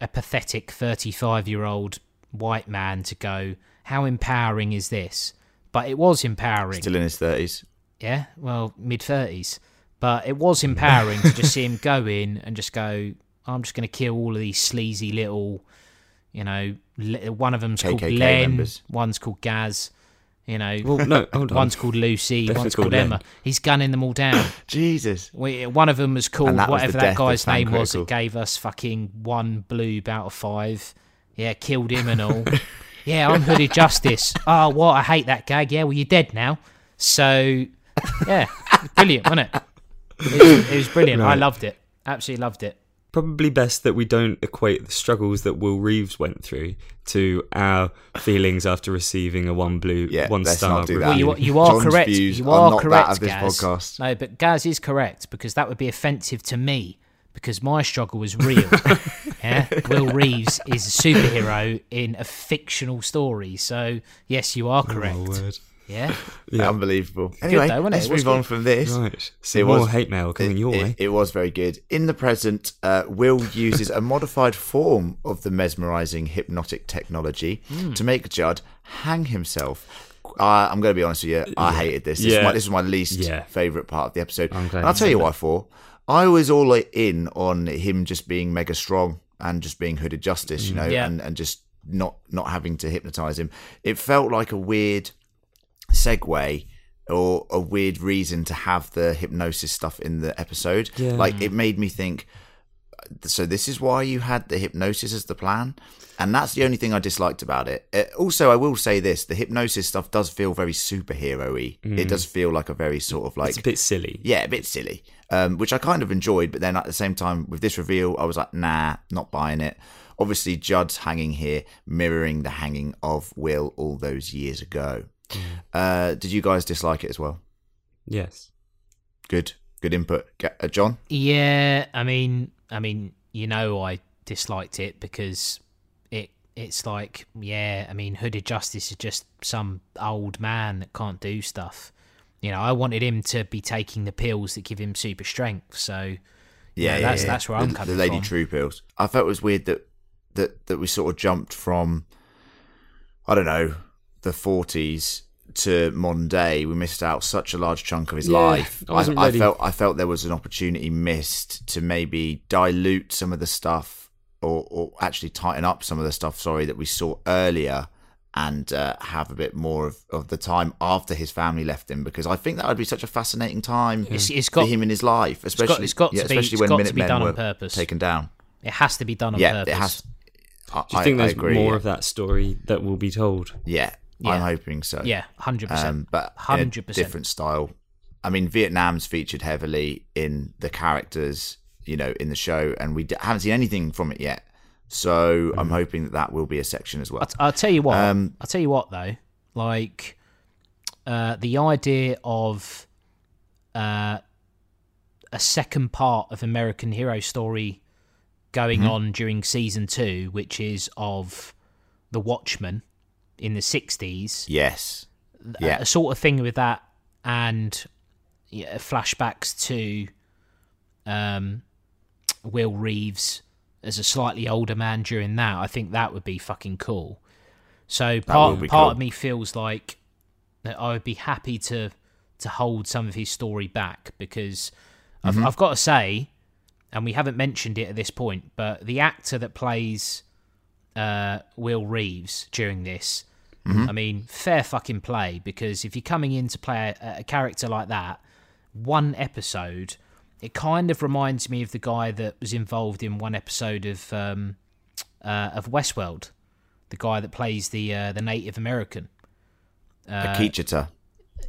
[SPEAKER 2] a pathetic thirty five year old white man to go, how empowering is this? But it was empowering.
[SPEAKER 1] still in his thirties.
[SPEAKER 2] Yeah, well, mid thirties. But it was empowering to just see him go in and just go. I'm just going to kill all of these sleazy little, you know. One of them's called
[SPEAKER 1] KKK
[SPEAKER 2] Len.
[SPEAKER 1] members.
[SPEAKER 2] One's called Gaz. You know,
[SPEAKER 3] Well, no, hold on.
[SPEAKER 2] one's called Lucy,
[SPEAKER 3] Definitely
[SPEAKER 2] one's called
[SPEAKER 3] called
[SPEAKER 2] Emma.
[SPEAKER 3] Len.
[SPEAKER 2] He's gunning them all down.
[SPEAKER 1] Jesus.
[SPEAKER 2] We, one of them was called
[SPEAKER 1] that
[SPEAKER 2] whatever
[SPEAKER 1] the
[SPEAKER 2] that guy's
[SPEAKER 1] Fan
[SPEAKER 2] name was
[SPEAKER 1] Critical.
[SPEAKER 2] that gave us fucking one bloob out of five. Yeah, killed him and all. yeah, I'm Hooded Justice. Oh, what? I hate that gag. Yeah, well, you're dead now. So, yeah, brilliant, wasn't it? It was, it was brilliant. I loved it. Absolutely loved it.
[SPEAKER 3] Probably best that we don't equate the struggles that Will Reeves went through to our feelings after receiving a one blue,
[SPEAKER 1] Yeah,
[SPEAKER 3] one
[SPEAKER 1] let's
[SPEAKER 3] star
[SPEAKER 1] not do
[SPEAKER 3] review.
[SPEAKER 1] that.
[SPEAKER 2] Well, you, are- you are
[SPEAKER 1] John's
[SPEAKER 2] correct.
[SPEAKER 1] views
[SPEAKER 2] You
[SPEAKER 1] are
[SPEAKER 2] are
[SPEAKER 1] not that
[SPEAKER 2] correct,
[SPEAKER 1] of this
[SPEAKER 2] Gaz.
[SPEAKER 1] podcast.
[SPEAKER 2] No, but Gaz is correct because that would be offensive to me because my struggle was real. yeah, Will Reeves is a superhero in a fictional story. So yes, you are oh, correct.
[SPEAKER 3] Oh, word.
[SPEAKER 2] yeah,
[SPEAKER 1] Unbelievable. Anyway,
[SPEAKER 2] though, it?
[SPEAKER 1] let's
[SPEAKER 2] It was
[SPEAKER 1] move on from this.
[SPEAKER 3] Right.
[SPEAKER 1] It
[SPEAKER 3] more
[SPEAKER 1] was-
[SPEAKER 3] hate mail coming
[SPEAKER 1] it,
[SPEAKER 3] your
[SPEAKER 1] it-
[SPEAKER 3] way.
[SPEAKER 1] it was very good. In the present, uh, Will uses a modified form of the mesmerizing hypnotic technology
[SPEAKER 3] Hmm.
[SPEAKER 1] to make Judd hang himself. Uh, I'm going to be honest with you. I hated this. This, is
[SPEAKER 3] Yeah.
[SPEAKER 1] my, this is my least
[SPEAKER 3] Yeah.
[SPEAKER 1] favorite part of the episode.
[SPEAKER 3] I'm glad
[SPEAKER 1] And I'll tell you
[SPEAKER 3] that.
[SPEAKER 1] why. For I was all in on him just being mega strong and just being hooded justice, you know,
[SPEAKER 2] Yeah.
[SPEAKER 1] and, and just not not having to hypnotize him. It felt like a weird segue or a weird reason to have the hypnosis stuff in the episode.
[SPEAKER 3] Yeah.
[SPEAKER 1] Like it made me think. So this is why you had the hypnosis as the plan, and that's the only thing I disliked about it. Uh, also, I will say this: the hypnosis stuff does feel very superhero-y. It does feel like a very sort of like
[SPEAKER 3] it's a bit silly.
[SPEAKER 1] yeah, a bit silly, um, which I kind of enjoyed. But then at the same time, with this reveal, I was like, nah, not buying it. Obviously, Judd's hanging here, mirroring the hanging of Will all those years ago. Uh, did you guys dislike it as well?
[SPEAKER 3] Yes.
[SPEAKER 1] Good, good input, Ga- uh, John.
[SPEAKER 2] yeah. I mean, I mean, you know, I disliked it because it it's like, yeah. I mean, Hooded Justice is just some old man that can't do stuff. You know, I wanted him to be taking the pills that give him super strength. So
[SPEAKER 1] Yeah,
[SPEAKER 2] Yeah,
[SPEAKER 1] yeah,
[SPEAKER 2] that's-
[SPEAKER 1] yeah.
[SPEAKER 2] that's where I'm
[SPEAKER 1] the,
[SPEAKER 2] coming
[SPEAKER 1] The Lady
[SPEAKER 2] from.
[SPEAKER 1] True pills. I felt it was weird that that that we sort of jumped from, I don't know, the forties to modern day. We missed out such a large chunk of his
[SPEAKER 3] Yeah,
[SPEAKER 1] life.
[SPEAKER 3] I wasn't
[SPEAKER 1] I, felt I felt there was an opportunity missed to maybe dilute some of the stuff, or or actually tighten up some of the stuff. Sorry, that we saw earlier. And uh, have a bit more of, of the time after his family left him, because I think that would be such a fascinating time
[SPEAKER 2] It's- it's got-
[SPEAKER 1] for him in his life, especially
[SPEAKER 2] it's got to
[SPEAKER 1] yeah,
[SPEAKER 2] be-
[SPEAKER 1] especially
[SPEAKER 2] it's
[SPEAKER 1] when
[SPEAKER 2] got to be
[SPEAKER 1] Minutemen
[SPEAKER 2] done on
[SPEAKER 1] were
[SPEAKER 2] purpose.
[SPEAKER 1] taken down.
[SPEAKER 2] it has to be done on
[SPEAKER 1] yeah,
[SPEAKER 2] purpose.
[SPEAKER 1] it has. I,
[SPEAKER 3] Do you think
[SPEAKER 1] I- I
[SPEAKER 3] there's
[SPEAKER 1] agree,
[SPEAKER 3] more
[SPEAKER 1] yeah.
[SPEAKER 3] of that story that will be told?
[SPEAKER 1] Yeah,
[SPEAKER 2] Yeah.
[SPEAKER 1] I'm hoping so.
[SPEAKER 2] Yeah, hundred percent.
[SPEAKER 1] um, but in a
[SPEAKER 2] hundred percent.
[SPEAKER 1] different style. I mean, Vietnam's featured heavily in the characters, you know, in the show, and we d- haven't seen anything from it yet. So I'm hoping that that will be a section as well.
[SPEAKER 2] I'll, t- I'll tell you what.
[SPEAKER 1] Um,
[SPEAKER 2] I'll tell you what though. Like uh, the idea of uh, a second part of American Hero Story going
[SPEAKER 1] Mm-hmm.
[SPEAKER 2] on during season two, which is of the Watchmen in the '60s.
[SPEAKER 1] yes. Yeah.
[SPEAKER 2] a sort of thing with that and yeah, flashbacks to um, Will Reeves as a slightly older man during that. I think that would be fucking cool. So part part
[SPEAKER 1] cool.
[SPEAKER 2] of me feels like that I would be happy to to hold some of his story back because I've,
[SPEAKER 1] Mm-hmm.
[SPEAKER 2] I've got to say, and we haven't mentioned it at this point, but the actor that plays uh, Will Reeves during this.
[SPEAKER 1] Mm-hmm.
[SPEAKER 2] I mean, fair fucking play because if you're coming in to play a, a character like that, one episode, it kind of reminds me of the guy that was involved in one episode of um, uh, of Westworld, the guy that plays the uh, the Native American.
[SPEAKER 1] Uh, Akecheta,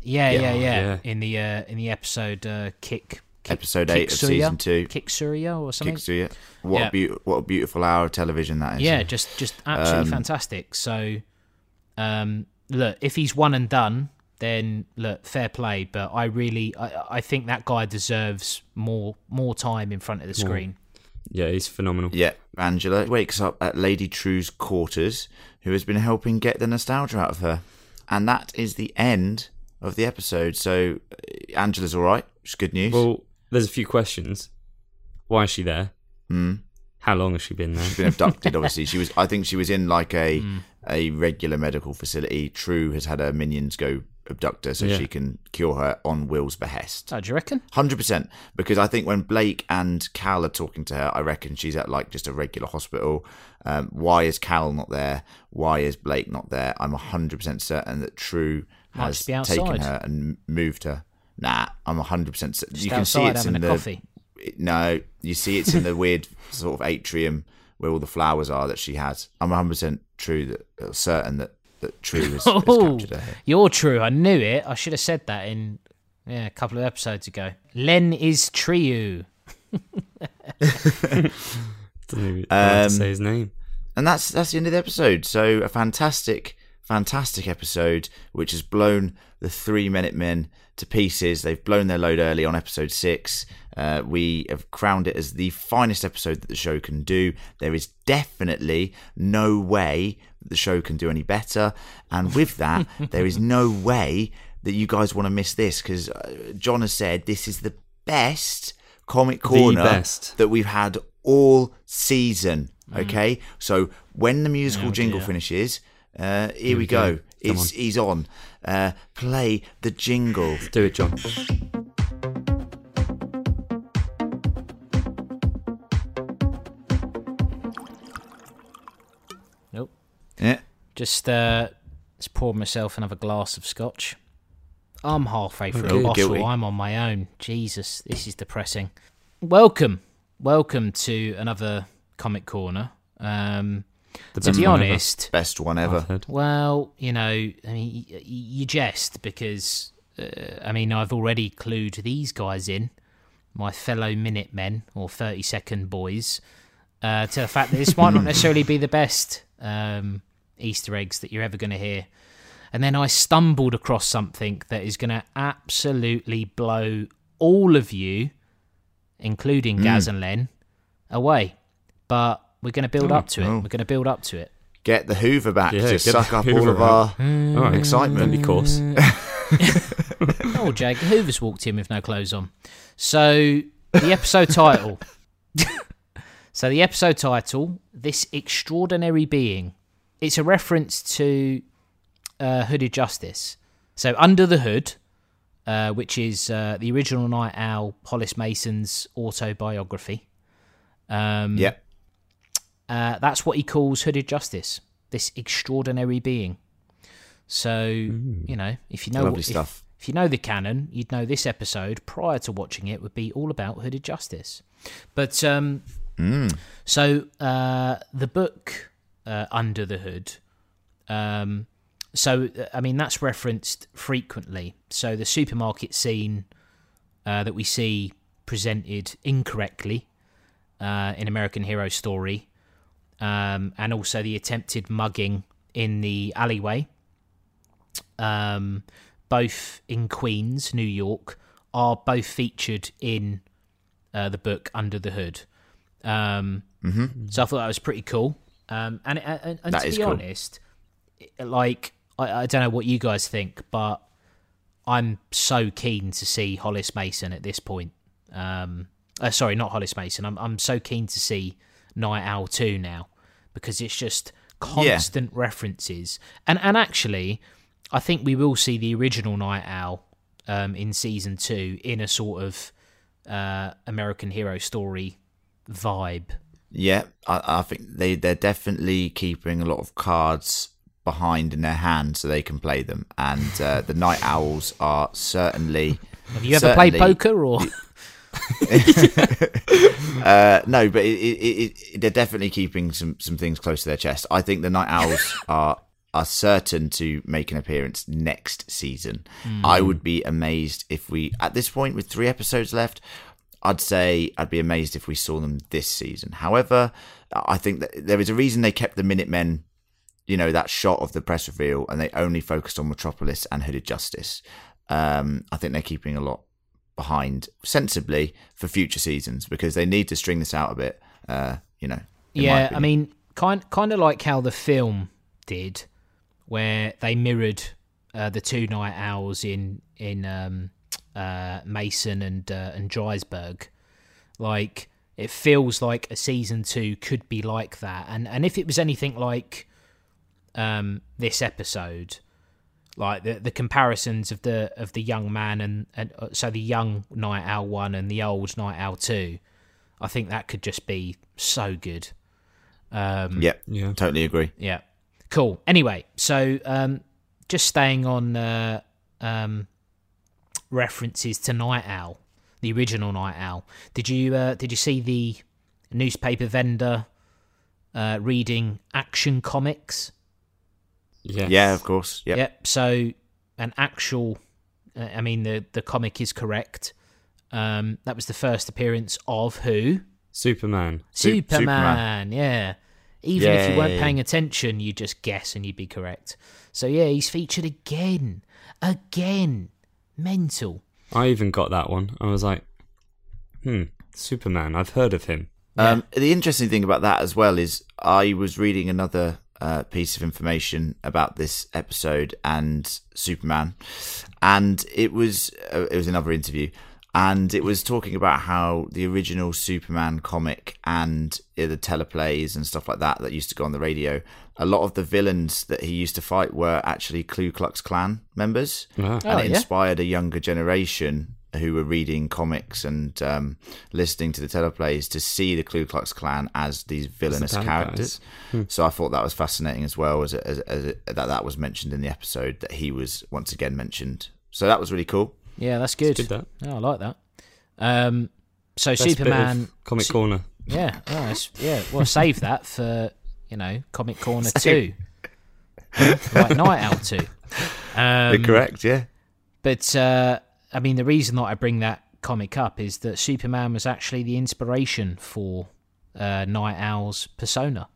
[SPEAKER 2] Yeah, yeah, yeah.
[SPEAKER 3] yeah.
[SPEAKER 2] In the uh, in the episode uh, Kick, Kick
[SPEAKER 1] Episode eight of season two.
[SPEAKER 2] Kiksuya or something.
[SPEAKER 1] Kicks. What
[SPEAKER 2] Yeah.
[SPEAKER 1] a beau- what a beautiful hour of television that is.
[SPEAKER 2] Yeah, just just absolutely
[SPEAKER 1] Um,
[SPEAKER 2] fantastic. So, um, look, if he's one and done, then look, fair play. But I really, I, I think that guy deserves more more time in front of the screen.
[SPEAKER 3] Yeah, he's phenomenal.
[SPEAKER 1] Yeah, Angela wakes up at Lady True's quarters, who has been helping get the nostalgia out of her. And that is the end of the episode. So uh, Angela's all right, It's good news.
[SPEAKER 3] Well, there's a few questions. Why is she there?
[SPEAKER 1] Mm.
[SPEAKER 3] How long has she been there?
[SPEAKER 1] She's been abducted, obviously. She was I think she was in like a
[SPEAKER 2] Hmm.
[SPEAKER 1] a regular medical facility. True has had her minions go abduct her so
[SPEAKER 3] Yeah.
[SPEAKER 1] she can cure her on Will's behest.
[SPEAKER 2] Oh, do you reckon?
[SPEAKER 1] Hundred percent, because I think when Blake and Cal are talking to her, I reckon she's at like just a regular hospital. Um, why is Cal not there? Why is Blake not there? I'm hundred percent certain that True
[SPEAKER 2] Might
[SPEAKER 1] has taken her and moved her. Nah, I'm 100. percent
[SPEAKER 2] Just
[SPEAKER 1] You can see
[SPEAKER 2] outside
[SPEAKER 1] it's
[SPEAKER 2] having
[SPEAKER 1] in
[SPEAKER 2] a
[SPEAKER 1] the
[SPEAKER 2] coffee.
[SPEAKER 1] no. You see it's in the weird sort of atrium where all the flowers are that she has. I'm 100 percent true that uh, certain that that True has, has
[SPEAKER 2] Oh,
[SPEAKER 1] captured her. here.
[SPEAKER 2] you're true. I knew it. I should have said that in yeah a couple of episodes ago. Len is Triu.
[SPEAKER 3] Doesn't even know how
[SPEAKER 1] Um,
[SPEAKER 3] to say his name.
[SPEAKER 1] And that's that's the end of the episode. So a fantastic, fantastic episode, which has blown the Three Minute Men to pieces. They've blown their load early on episode six. Uh, we have crowned it as the finest episode that the show can do. There is definitely no way the show can do any better. And with that, there is no way that you guys want to miss this because uh, John has said this is the best comic corner
[SPEAKER 3] best.
[SPEAKER 1] that we've had all season. Okay, so when the musical jingle finishes, uh, here, we go.
[SPEAKER 3] Come
[SPEAKER 1] It's he's on. Uh, play the jingle.
[SPEAKER 3] Do it, John.
[SPEAKER 2] Nope.
[SPEAKER 1] Yeah,
[SPEAKER 2] Just uh, just poured myself another glass of scotch. I'm halfway through
[SPEAKER 3] Okay.
[SPEAKER 2] a bottle.
[SPEAKER 1] Guilty.
[SPEAKER 2] I'm on my own. Jesus, this is depressing. Welcome, welcome to another comic corner. Um,
[SPEAKER 3] The
[SPEAKER 2] to be
[SPEAKER 3] one ever,
[SPEAKER 2] honest,
[SPEAKER 1] best one ever.
[SPEAKER 3] heard.
[SPEAKER 2] Well, you know, I mean, y- y- you jest because, uh, I mean, I've already clued these guys in, my fellow Minutemen or 30 Second Boys, uh, to the fact that this might not necessarily be the best um, Easter eggs that you're ever going to hear. And then I stumbled across something that is going to absolutely blow all of you, including Gaz and Len, away. But we're going to build up to it.
[SPEAKER 1] oh.
[SPEAKER 2] We're going to build up to it.
[SPEAKER 1] Get the Hoover back
[SPEAKER 3] Yeah,
[SPEAKER 1] to
[SPEAKER 3] get the
[SPEAKER 1] suck up all of
[SPEAKER 3] out.
[SPEAKER 1] our
[SPEAKER 2] Mm.
[SPEAKER 3] All right,
[SPEAKER 1] excitement.
[SPEAKER 3] Don't be coarse.
[SPEAKER 2] Oh, Jake Hoover's walked in with no clothes on. So the episode title. so the episode title, this extraordinary being. It's a reference to uh, Hooded Justice. So under the hood, uh, which is uh, the original Nite Owl, Hollis Mason's autobiography. Um,
[SPEAKER 1] Yep.
[SPEAKER 2] Uh, that's what he calls Hooded Justice. This extraordinary being. So you know, if you know what, if- if you know the canon, you'd know this episode prior to watching it would be all about Hooded Justice. But um, so uh, the book uh, Under the Hood. Um, so I mean that's referenced frequently. So the supermarket scene uh, that we see presented incorrectly uh, in American Hero Story, um, and also the attempted mugging in the alleyway um, both in Queens, New York, are both featured in uh, the book Under the Hood. Um, So I thought that was pretty cool. Um, and and, and to be
[SPEAKER 1] cool.
[SPEAKER 2] honest, like I, I don't know what you guys think, but I'm so keen to see Hollis Mason at this point. Um, uh, sorry, not Hollis Mason. I'm I'm so keen to see Nite Owl two now because it's just constant references. And and actually, I think we will see the original Nite Owl um, in season two in a sort of uh, American Hero Story vibe.
[SPEAKER 1] Yeah, I, I think they they're definitely keeping a lot of cards behind in their hand so they can play them, and uh, the Nite Owls are certainly.
[SPEAKER 2] Have you ever played poker or?
[SPEAKER 1] Uh, no, but it, it, it, they're definitely keeping some, some things close to their chest. I think the Nite Owls are are certain to make an appearance next season. I would be amazed if we, at this point, with three episodes left, I'd say I'd be amazed if we saw them this season. However, I think that there is a reason they kept the Minutemen, you know, that shot of the press reveal, and they only focused on Metropolis and Hooded Justice. Um, I think they're keeping a lot behind sensibly for future seasons because they need to string this out a bit. Uh, you know.
[SPEAKER 2] yeah, I mean, kind kind of like how the film did, where they mirrored uh, the two night owls in in um, uh, Mason and uh, and Dreiberg. Like it feels like a season two could be like that, and and if it was anything like um, this episode, like the the comparisons of the of the young man and and uh, so the young night owl one and the old night owl two, I think that could just be so good. Um,
[SPEAKER 1] Yep.
[SPEAKER 3] Yeah.
[SPEAKER 1] Totally agree.
[SPEAKER 2] yeah. Cool. Anyway, so um, just staying on uh, um, references to Nite Owl, the original Nite Owl. Did you uh, did you see the newspaper vendor uh, reading Action Comics?
[SPEAKER 3] Yes.
[SPEAKER 1] Yeah, of course. Yep.
[SPEAKER 2] Yep. So an actual, uh, I mean the the comic is correct. Um, that was the first appearance of who?
[SPEAKER 3] Superman.
[SPEAKER 2] Superman.
[SPEAKER 1] Superman.
[SPEAKER 2] Yeah. Even if you weren't paying attention, you'd just guess and you'd be correct. So yeah, he's featured again, again. Mental.
[SPEAKER 3] I even got that one. I was like, hmm, Superman. I've heard of him.
[SPEAKER 1] Um, the interesting thing about that as well is I was reading another uh, piece of information about this episode and Superman, and it was uh, it was another interview, and it was talking about how the original Superman comic and uh, the teleplays and stuff like that that used to go on the radio, a lot of the villains that he used to fight were actually Ku Klux Klan members,
[SPEAKER 3] Ah.
[SPEAKER 2] Oh,
[SPEAKER 1] and it
[SPEAKER 2] yeah?
[SPEAKER 1] inspired a younger generation who were reading comics and um, listening to the teleplays to see the Ku Klux Klan as these villainous
[SPEAKER 3] bad
[SPEAKER 1] characters.
[SPEAKER 3] Hmm.
[SPEAKER 1] So I thought that was fascinating as well, as, as, as that that was mentioned in the episode that he was once again mentioned. So that was really cool.
[SPEAKER 2] Yeah, that's good.
[SPEAKER 3] Good that.
[SPEAKER 2] Yeah, I like that. Um, so
[SPEAKER 3] Best bit of
[SPEAKER 2] Superman.
[SPEAKER 3] Comic
[SPEAKER 2] Su-
[SPEAKER 3] Corner.
[SPEAKER 2] Yeah, oh, yeah. Well, save that for you know Comic Corner
[SPEAKER 1] Save-
[SPEAKER 2] two, like Nite Owl two. Um,
[SPEAKER 1] correct, yeah.
[SPEAKER 2] But uh, I mean, the reason that I bring that comic up is that Superman was actually the inspiration for uh, Nite Owl's persona.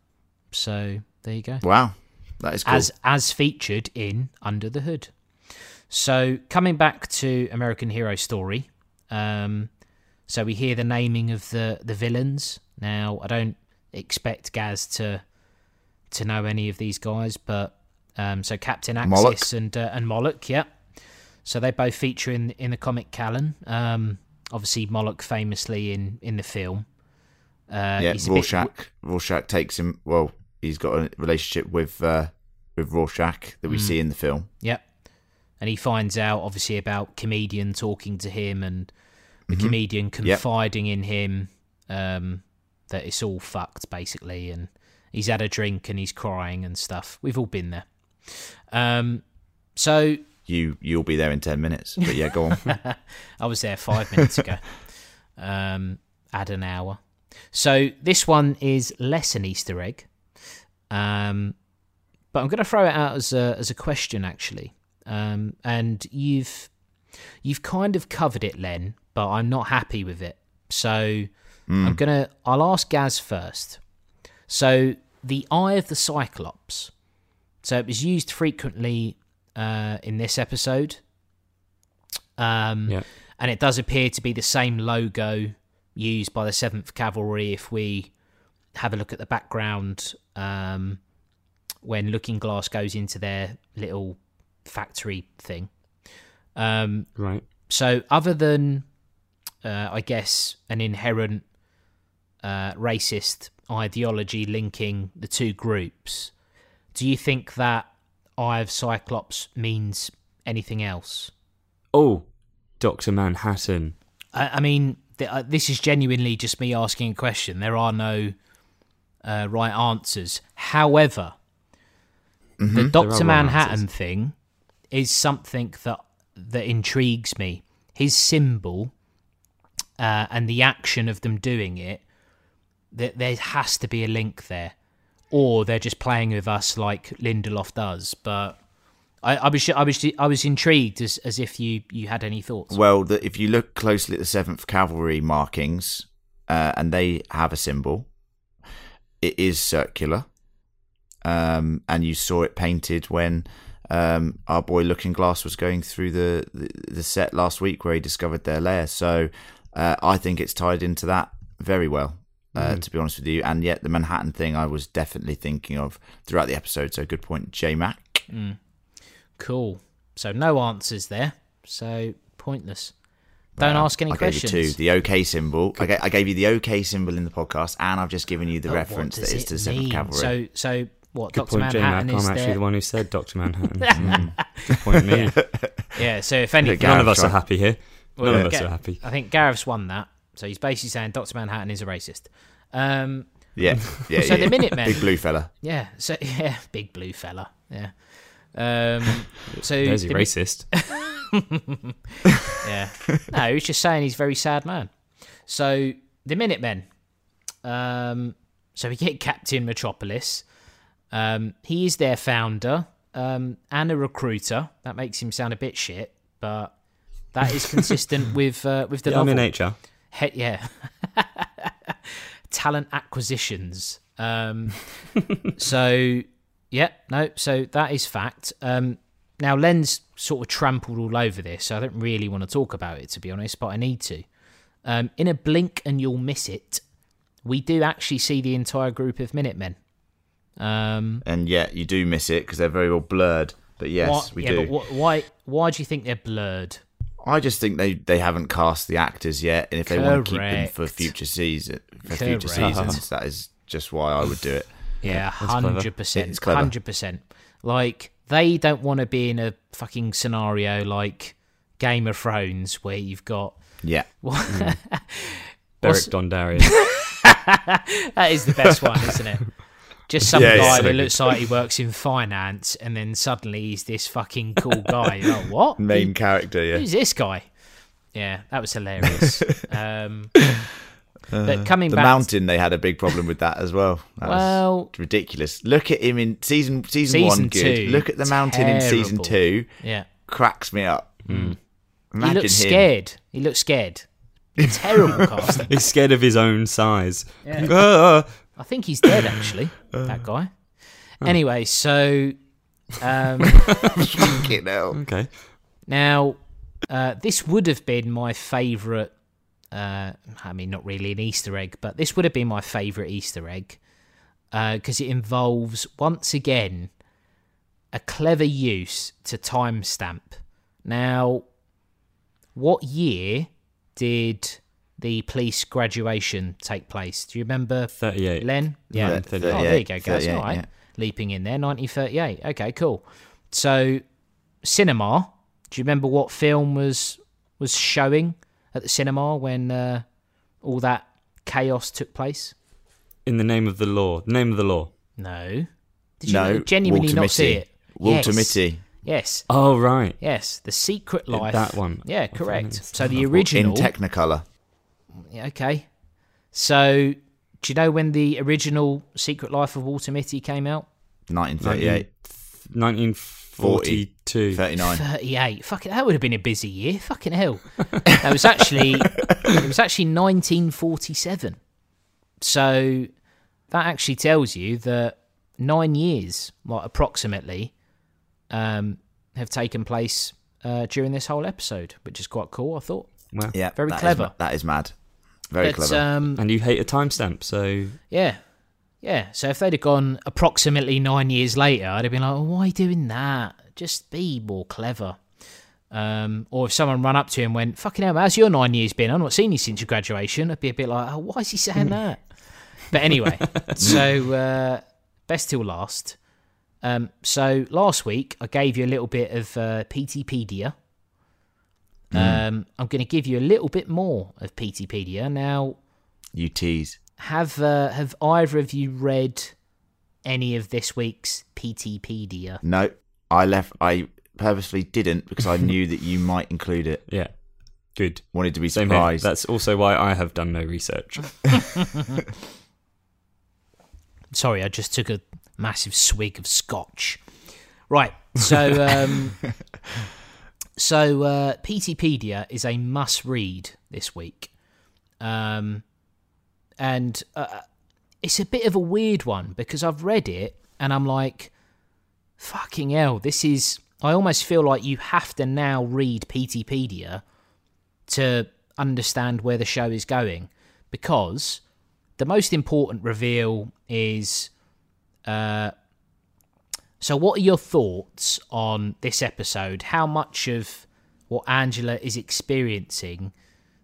[SPEAKER 2] So there you go.
[SPEAKER 1] Wow, that is cool.
[SPEAKER 2] As as featured in Under the Hood. So coming back to American Hero Story, um, so we hear the naming of the the villains. Now I don't expect Gaz to to know any of these guys, but um, so Captain Axis
[SPEAKER 1] Moloch.
[SPEAKER 2] and uh, and Moloch, yeah. So they both feature in in the comic Callan. Um, obviously Moloch famously in in the film. Uh,
[SPEAKER 1] yeah,
[SPEAKER 2] a bit-
[SPEAKER 1] Rorschach. Rorschach takes him. Well, he's got a relationship with uh, with Rorschach that we
[SPEAKER 2] Hmm.
[SPEAKER 1] see in the film.
[SPEAKER 2] Yep. And he finds out obviously about comedian talking to him and the comedian confiding in him um, that it's all fucked basically and he's had a drink and he's crying and stuff. We've all been there. Um, so
[SPEAKER 1] You you'll be there in ten minutes. But yeah, go on.
[SPEAKER 2] I was there five minutes ago. Um, add an hour. So this one is less an Easter egg. Um, but I'm going to throw it out as a as a question actually. Um, and you've you've kind of covered it, Len, but I'm not happy with it. So I'm gonna I'll ask Gaz first. So the Eye of the Cyclops. So it was used frequently uh, in this episode. Um,
[SPEAKER 3] Yeah.
[SPEAKER 2] and it does appear to be the same logo used by the Seventh Cavalry. If we have a look at the background, um, when Looking Glass goes into their little factory thing. Um,
[SPEAKER 3] Right.
[SPEAKER 2] so, other than, uh, I guess, an inherent uh, racist ideology linking the two groups, do you think that Eye of Cyclops means anything else?
[SPEAKER 3] Oh, Doctor Manhattan.
[SPEAKER 2] I, I mean, th- uh, this is genuinely just me asking a question. There are no uh, right answers. However, the Doctor
[SPEAKER 3] right
[SPEAKER 2] Manhattan thing is something that that intrigues me. His symbol uh, and the action of them doing it. There, there has to be a link there, or they're just playing with us like Lindelof does. But I, I was I was I was intrigued as as if you you had any thoughts.
[SPEAKER 1] Well, the, if you look closely at the Seventh Cavalry markings, uh, and they have a symbol, it is circular, um, and you saw it painted when um, our boy Looking Glass was going through the, the the set last week where he discovered their lair. So uh, I think it's tied into that very well. Uh, To be honest with you, and yet the Manhattan thing, I was definitely thinking of throughout the episode. So good point, J Mac.
[SPEAKER 2] Cool. So no answers there. So pointless. Don't
[SPEAKER 1] Well,
[SPEAKER 2] ask any
[SPEAKER 1] I
[SPEAKER 2] questions.
[SPEAKER 1] gave you two. The OK symbol. I ga- I gave you the OK symbol in the podcast, and I've just given you the
[SPEAKER 2] But
[SPEAKER 1] reference
[SPEAKER 2] what
[SPEAKER 1] that
[SPEAKER 2] does
[SPEAKER 1] is to
[SPEAKER 2] it
[SPEAKER 1] the Seventh? Cavalry.
[SPEAKER 2] So so what?
[SPEAKER 3] Good
[SPEAKER 2] Doctor
[SPEAKER 3] point, J Mac.
[SPEAKER 2] Manhattan
[SPEAKER 3] I'm
[SPEAKER 2] is
[SPEAKER 3] actually
[SPEAKER 2] there.
[SPEAKER 3] the one who said Doctor Manhattan. Mm. Good point, me.
[SPEAKER 2] Yeah. So if anything,
[SPEAKER 1] Gareth
[SPEAKER 3] None of us
[SPEAKER 1] tried-
[SPEAKER 3] are happy here.
[SPEAKER 2] well,
[SPEAKER 3] None of us
[SPEAKER 2] Ga-
[SPEAKER 3] are happy.
[SPEAKER 2] I think Gareth's won that. So he's basically saying Doctor Manhattan is a racist. Um,
[SPEAKER 1] yeah, yeah.
[SPEAKER 2] So
[SPEAKER 1] yeah.
[SPEAKER 2] the Minutemen-
[SPEAKER 1] big blue fella.
[SPEAKER 2] yeah. So yeah, big blue fella. Yeah. Um, so
[SPEAKER 3] There's a
[SPEAKER 2] the-
[SPEAKER 3] racist.
[SPEAKER 2] yeah. No, he's just saying he's a very sad man. So the Minutemen. Um, so we get Captain Metropolis. Um, he is their founder um, and a recruiter. That makes him sound a bit shit, but that is consistent with uh, with the novel.
[SPEAKER 3] in HR.
[SPEAKER 2] He- yeah. Talent acquisitions. Um, so, yeah, no, so that is fact. Um, now, Len's sort of trampled all over this, so I don't really want to talk about it, to be honest, but I need to. Um, in a blink and you'll miss it, we do actually see the entire group of Minutemen. Um,
[SPEAKER 1] And yet you do miss it because they're very well blurred. But yes,
[SPEAKER 2] why,
[SPEAKER 1] we
[SPEAKER 2] yeah,
[SPEAKER 1] do.
[SPEAKER 2] but wh- why, why do you think they're blurred?
[SPEAKER 1] I just think they, they haven't cast the actors yet, and if they want to keep them for future season for future seasons, uh-huh. that is just why I would do it.
[SPEAKER 2] Yeah,
[SPEAKER 3] clever.
[SPEAKER 2] hundred percent, hundred percent. Like they don't want to be in a fucking scenario like Game of Thrones where you've got
[SPEAKER 1] Yeah,
[SPEAKER 2] What's-
[SPEAKER 3] Beric Dondarrion.
[SPEAKER 2] that is the best one, isn't it? Just some
[SPEAKER 1] Yeah, yeah,
[SPEAKER 2] guy
[SPEAKER 1] so
[SPEAKER 2] that looks like he works in finance, and then suddenly he's this fucking cool guy. You're like, what?
[SPEAKER 1] main
[SPEAKER 2] Who-
[SPEAKER 1] character. Yeah,
[SPEAKER 2] Who's this guy? Yeah, that was hilarious. um, but coming
[SPEAKER 1] the
[SPEAKER 2] back,
[SPEAKER 1] mountain they had a big problem with that as well. That
[SPEAKER 2] Well-
[SPEAKER 1] was ridiculous. Look at him in season season,
[SPEAKER 2] Season
[SPEAKER 1] one. Good.
[SPEAKER 2] two,
[SPEAKER 1] Look at the mountain in season two.
[SPEAKER 2] yeah,
[SPEAKER 1] Cracks me up.
[SPEAKER 2] he
[SPEAKER 1] Imagine
[SPEAKER 2] looks
[SPEAKER 1] him.
[SPEAKER 2] scared. He looks scared. Terrible casting.
[SPEAKER 3] He's scared of his own size. Ah.
[SPEAKER 2] I think he's dead, actually. that guy. Anyway, so um,
[SPEAKER 1] Fucking hell.
[SPEAKER 3] okay.
[SPEAKER 2] now uh, this would have been my favourite. Uh, I mean, not really an Easter egg, but this would have been my favourite Easter egg because it involves once again a clever use to timestamp. Now, what year did the police graduation take place? Do you remember
[SPEAKER 3] 38.
[SPEAKER 2] Len? Yeah.
[SPEAKER 1] Yeah,
[SPEAKER 2] Oh, there you go, guys.
[SPEAKER 1] 38,
[SPEAKER 2] All right.
[SPEAKER 1] yeah.
[SPEAKER 2] Leaping in there, 1938. Okay, cool. So, cinema. Do you remember what film was was showing at the cinema when uh, all that chaos took place?
[SPEAKER 3] In the name of the law. Name of the law.
[SPEAKER 2] No. Did you
[SPEAKER 1] No,
[SPEAKER 2] genuinely
[SPEAKER 1] Walter
[SPEAKER 2] not see
[SPEAKER 1] Mitty.
[SPEAKER 2] it?
[SPEAKER 1] Walter
[SPEAKER 2] yes.
[SPEAKER 1] Mitty
[SPEAKER 2] Yes.
[SPEAKER 3] Oh, right.
[SPEAKER 2] Yes. The Secret Life.
[SPEAKER 3] that one.
[SPEAKER 2] Yeah, correct. So the original in.
[SPEAKER 1] Technicolor.
[SPEAKER 2] Yeah, okay. So, do you know when the original Secret Life of Walter Mitty came out?
[SPEAKER 1] 1938.
[SPEAKER 3] 1942.
[SPEAKER 1] 39.
[SPEAKER 2] 38. Fucking, that would have been a busy year. Fucking hell. That was actually it was actually 1947. So that actually tells you that nine years, like approximately, um, have taken place uh, during this whole episode, which is quite cool. I thought.
[SPEAKER 3] Wow.
[SPEAKER 1] Yeah,
[SPEAKER 2] Very clever.
[SPEAKER 1] ma- that is mad. Very
[SPEAKER 2] but
[SPEAKER 1] clever.
[SPEAKER 2] um,
[SPEAKER 3] And you hate a timestamp, so
[SPEAKER 2] yeah, yeah. So if they'd have gone approximately nine years later, I'd have been like, oh, "Why are you doing that? Just be more clever." Um, or if someone run up to him and went, "Fucking hell, how's your nine years been? I've not seen you since your graduation." I'd be a bit like, "Oh, why is he saying that?" But anyway, so uh, best till last. Um, so last week I gave you a little bit of uh, Peteypedia. Um, I'm going to give you a little bit more of Peteypedia now
[SPEAKER 1] you tease.
[SPEAKER 2] have uh, have either of you read any of this week's Peteypedia?
[SPEAKER 1] No, I left. I purposely didn't because I knew that you might include it.
[SPEAKER 3] yeah. Good.
[SPEAKER 1] Wanted to be
[SPEAKER 3] Same here.
[SPEAKER 1] surprised.
[SPEAKER 3] That's also why I have done no research.
[SPEAKER 2] Sorry, I just took a massive swig of scotch. Right, so um, so uh, Peteypedia is a must-read this week, um, and uh, it's a bit of a weird one because I've read it and I'm like, fucking hell, this is. I almost feel like you have to now read Peteypedia to understand where the show is going because the most important reveal is uh so what are your thoughts on this episode how much of what angela is experiencing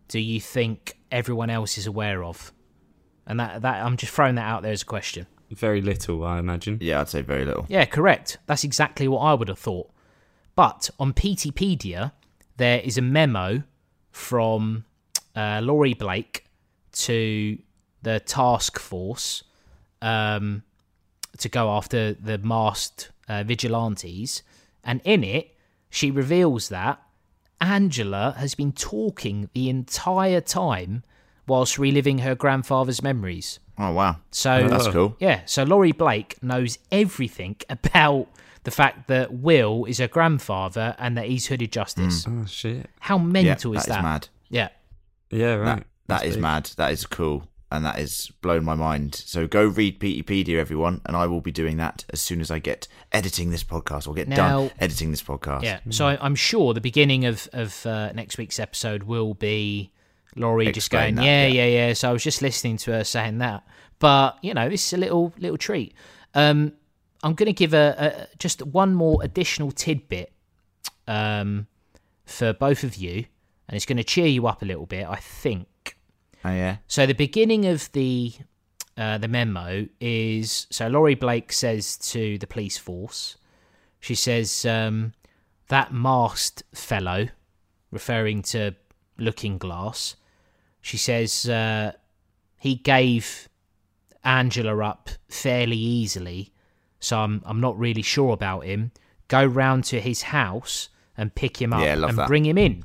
[SPEAKER 2] do you think everyone else is aware of and that that i'm just throwing that out there as a question
[SPEAKER 3] Very little, I imagine.
[SPEAKER 1] yeah, I'd say very little.
[SPEAKER 2] yeah, correct. That's exactly what I would have thought. But on Peteypedia, there is a memo from uh, Laurie Blake to the task force um, to go after the masked uh, vigilantes. And in it, she reveals that Angela has been talking the entire time whilst reliving her grandfather's memories.
[SPEAKER 1] Oh wow,
[SPEAKER 2] So
[SPEAKER 1] that's cool.
[SPEAKER 2] yeah, so Laurie Blake knows everything about the fact that Will is her grandfather and that he's hooded justice.
[SPEAKER 3] Oh shit.
[SPEAKER 2] How
[SPEAKER 1] Yeah,
[SPEAKER 2] mental
[SPEAKER 1] that
[SPEAKER 2] is
[SPEAKER 1] is
[SPEAKER 2] that?
[SPEAKER 1] mad.
[SPEAKER 2] Yeah.
[SPEAKER 3] Yeah, right.
[SPEAKER 1] That, that
[SPEAKER 3] That's big.
[SPEAKER 1] mad. That is cool. And that has blown my mind. So go read Peteypedia, everyone, and I will be doing that as soon as I get editing this podcast or get
[SPEAKER 2] Now-
[SPEAKER 1] done editing this podcast.
[SPEAKER 2] Yeah. So I, I'm sure the beginning of of uh, next week's episode will be Laurie just going,
[SPEAKER 1] that,
[SPEAKER 2] yeah,
[SPEAKER 1] yeah.
[SPEAKER 2] yeah, yeah, So I was just listening to her saying that. But you know, this is a little little treat. Um, I'm going to give a, a just one more additional tidbit um, for both of you, and it's going to cheer you up a little bit, I think.
[SPEAKER 1] Oh, yeah.
[SPEAKER 2] So the beginning of the uh, the memo is so Laurie Blake says to the police force, she says um, that masked fellow, referring to Looking Glass, she says uh, he gave Angela up fairly easily, so I'm I'm not really sure about him. Go round to his house and pick him up
[SPEAKER 1] Yeah,
[SPEAKER 2] and
[SPEAKER 1] that.
[SPEAKER 2] bring him in.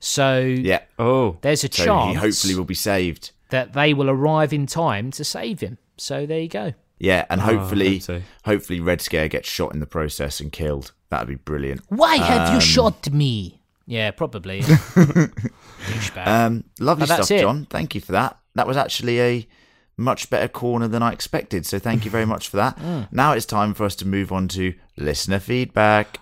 [SPEAKER 2] So
[SPEAKER 1] Yeah.
[SPEAKER 3] Oh,
[SPEAKER 2] there's a
[SPEAKER 1] So
[SPEAKER 2] chance
[SPEAKER 1] he hopefully will be saved.
[SPEAKER 2] that they will arrive in time to save him. So there you go.
[SPEAKER 1] Yeah, and
[SPEAKER 3] Oh,
[SPEAKER 1] hopefully,
[SPEAKER 3] hope
[SPEAKER 1] hopefully Red Scare gets shot in the process and killed. That'd be brilliant.
[SPEAKER 2] Why have
[SPEAKER 1] Um,
[SPEAKER 2] you shot me? Yeah, probably.
[SPEAKER 1] Um, lovely
[SPEAKER 2] But
[SPEAKER 1] stuff,
[SPEAKER 2] it.
[SPEAKER 1] John. Thank you for that. That was actually a much better corner than I expected. So thank you very much for that.
[SPEAKER 2] Mm.
[SPEAKER 1] Now it's time for us to move on to listener feedback.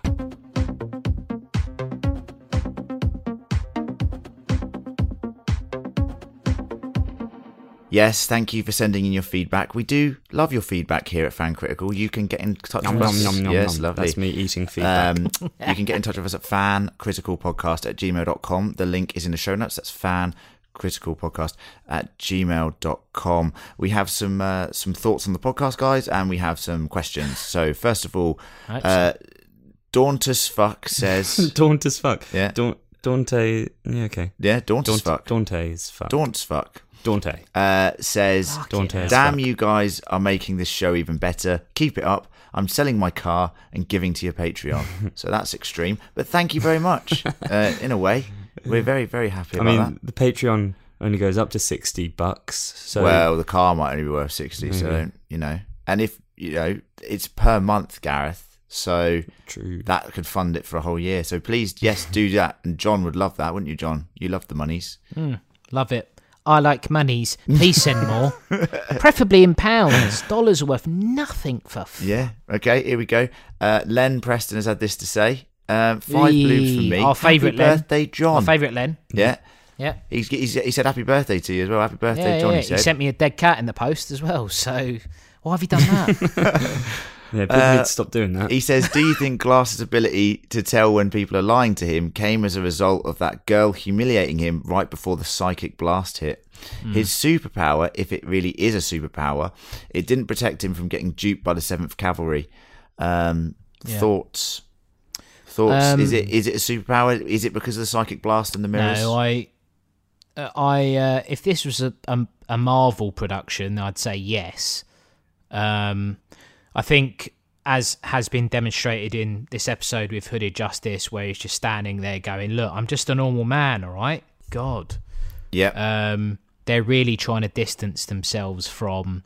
[SPEAKER 1] Yes, thank you for sending in your feedback. We do love your feedback here at Fan Critical. You can get in touch
[SPEAKER 3] Nom,
[SPEAKER 1] with us.
[SPEAKER 3] nom, nom, nom,
[SPEAKER 1] yes,
[SPEAKER 3] nom.
[SPEAKER 1] lovely.
[SPEAKER 3] That's me eating feedback.
[SPEAKER 1] Um, you can get in touch with us at fancriticalpodcast at gmail.com. The link is in the show notes. That's fan critical podcast at gmail.com we have some uh, some thoughts on the podcast guys and we have some questions so first of all uh dauntus fuck says
[SPEAKER 3] Daunt as fuck.
[SPEAKER 1] Yeah.
[SPEAKER 3] Daunt, Dante. Yeah, okay.
[SPEAKER 1] yeah dauntus
[SPEAKER 3] Daunt,
[SPEAKER 1] fuck
[SPEAKER 3] Dante is fuck.
[SPEAKER 1] dauntus fuck
[SPEAKER 3] Dante.
[SPEAKER 1] uh says
[SPEAKER 3] Dante
[SPEAKER 1] damn you guys are making this show even better keep it up i'm selling my car and giving to your patreon so that's extreme but thank you very much uh, in a way we're very very happy
[SPEAKER 3] I
[SPEAKER 1] about
[SPEAKER 3] mean,
[SPEAKER 1] that
[SPEAKER 3] the Patreon only goes up to 60 bucks. So
[SPEAKER 1] well, the car might only be worth sixty, so you know. And if you know, it's per month, Gareth. So
[SPEAKER 3] true.
[SPEAKER 1] that could fund it for a whole year. So please, yes, do that. And John would love that, wouldn't you, John? You love the monies.
[SPEAKER 2] Love it. I like monies. Please send more. Preferably in pounds. Dollars are worth nothing for. F-
[SPEAKER 1] Yeah. Okay. Here we go. Uh, Len Preston has had this to say. Um, five blues from me.
[SPEAKER 2] Our favourite Len.
[SPEAKER 1] birthday, John.
[SPEAKER 2] My favourite Len.
[SPEAKER 1] Yeah.
[SPEAKER 2] Yeah.
[SPEAKER 1] He's, he's, he said happy birthday to you as well. Happy birthday,
[SPEAKER 2] Yeah,
[SPEAKER 1] John.
[SPEAKER 2] yeah.
[SPEAKER 1] He said.
[SPEAKER 2] sent me a dead cat in the post as well. So why have you done that?
[SPEAKER 3] Yeah, people
[SPEAKER 1] Uh,
[SPEAKER 3] need to stop doing that.
[SPEAKER 1] He says, Do you think Glass's ability to tell when people are lying to him came as a result of that girl humiliating him right before the psychic blast hit?
[SPEAKER 2] Hmm.
[SPEAKER 1] His superpower, if it really is a superpower, it didn't protect him from getting duped by the 7th Cavalry. Um,
[SPEAKER 2] Yeah.
[SPEAKER 1] Thoughts? Thoughts?
[SPEAKER 2] Um,
[SPEAKER 1] is it is it a superpower? Is it because of the psychic blast and the mirrors?
[SPEAKER 2] no, I, uh, I. Uh, if this was a, a a Marvel production, I'd say yes. Um, I think as has been demonstrated in this episode with Hooded Justice, where he's just standing there going, "Look, I'm just a normal man, all right." God,
[SPEAKER 1] yeah.
[SPEAKER 2] um, they're really trying to distance themselves from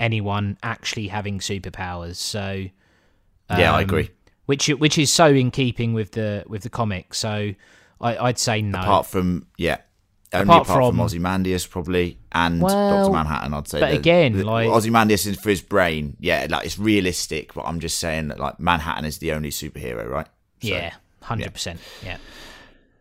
[SPEAKER 2] anyone actually having superpowers. So,
[SPEAKER 1] yeah, I
[SPEAKER 2] um,
[SPEAKER 1] agree.
[SPEAKER 2] Which which is so in keeping with the with the comic. So, I, I'd say no.
[SPEAKER 1] Apart from, yeah. Only
[SPEAKER 2] Apart
[SPEAKER 1] apart, from,
[SPEAKER 2] from-
[SPEAKER 1] Ozymandias, probably, and
[SPEAKER 2] Well,
[SPEAKER 1] Doctor Manhattan, I'd say.
[SPEAKER 2] but
[SPEAKER 1] The-
[SPEAKER 2] again,
[SPEAKER 1] the-
[SPEAKER 2] like-
[SPEAKER 1] Ozymandias is for his brain. Yeah, like it's realistic, but I'm just saying that like Manhattan is the only superhero, right? So-
[SPEAKER 2] yeah, hundred percent. Yeah,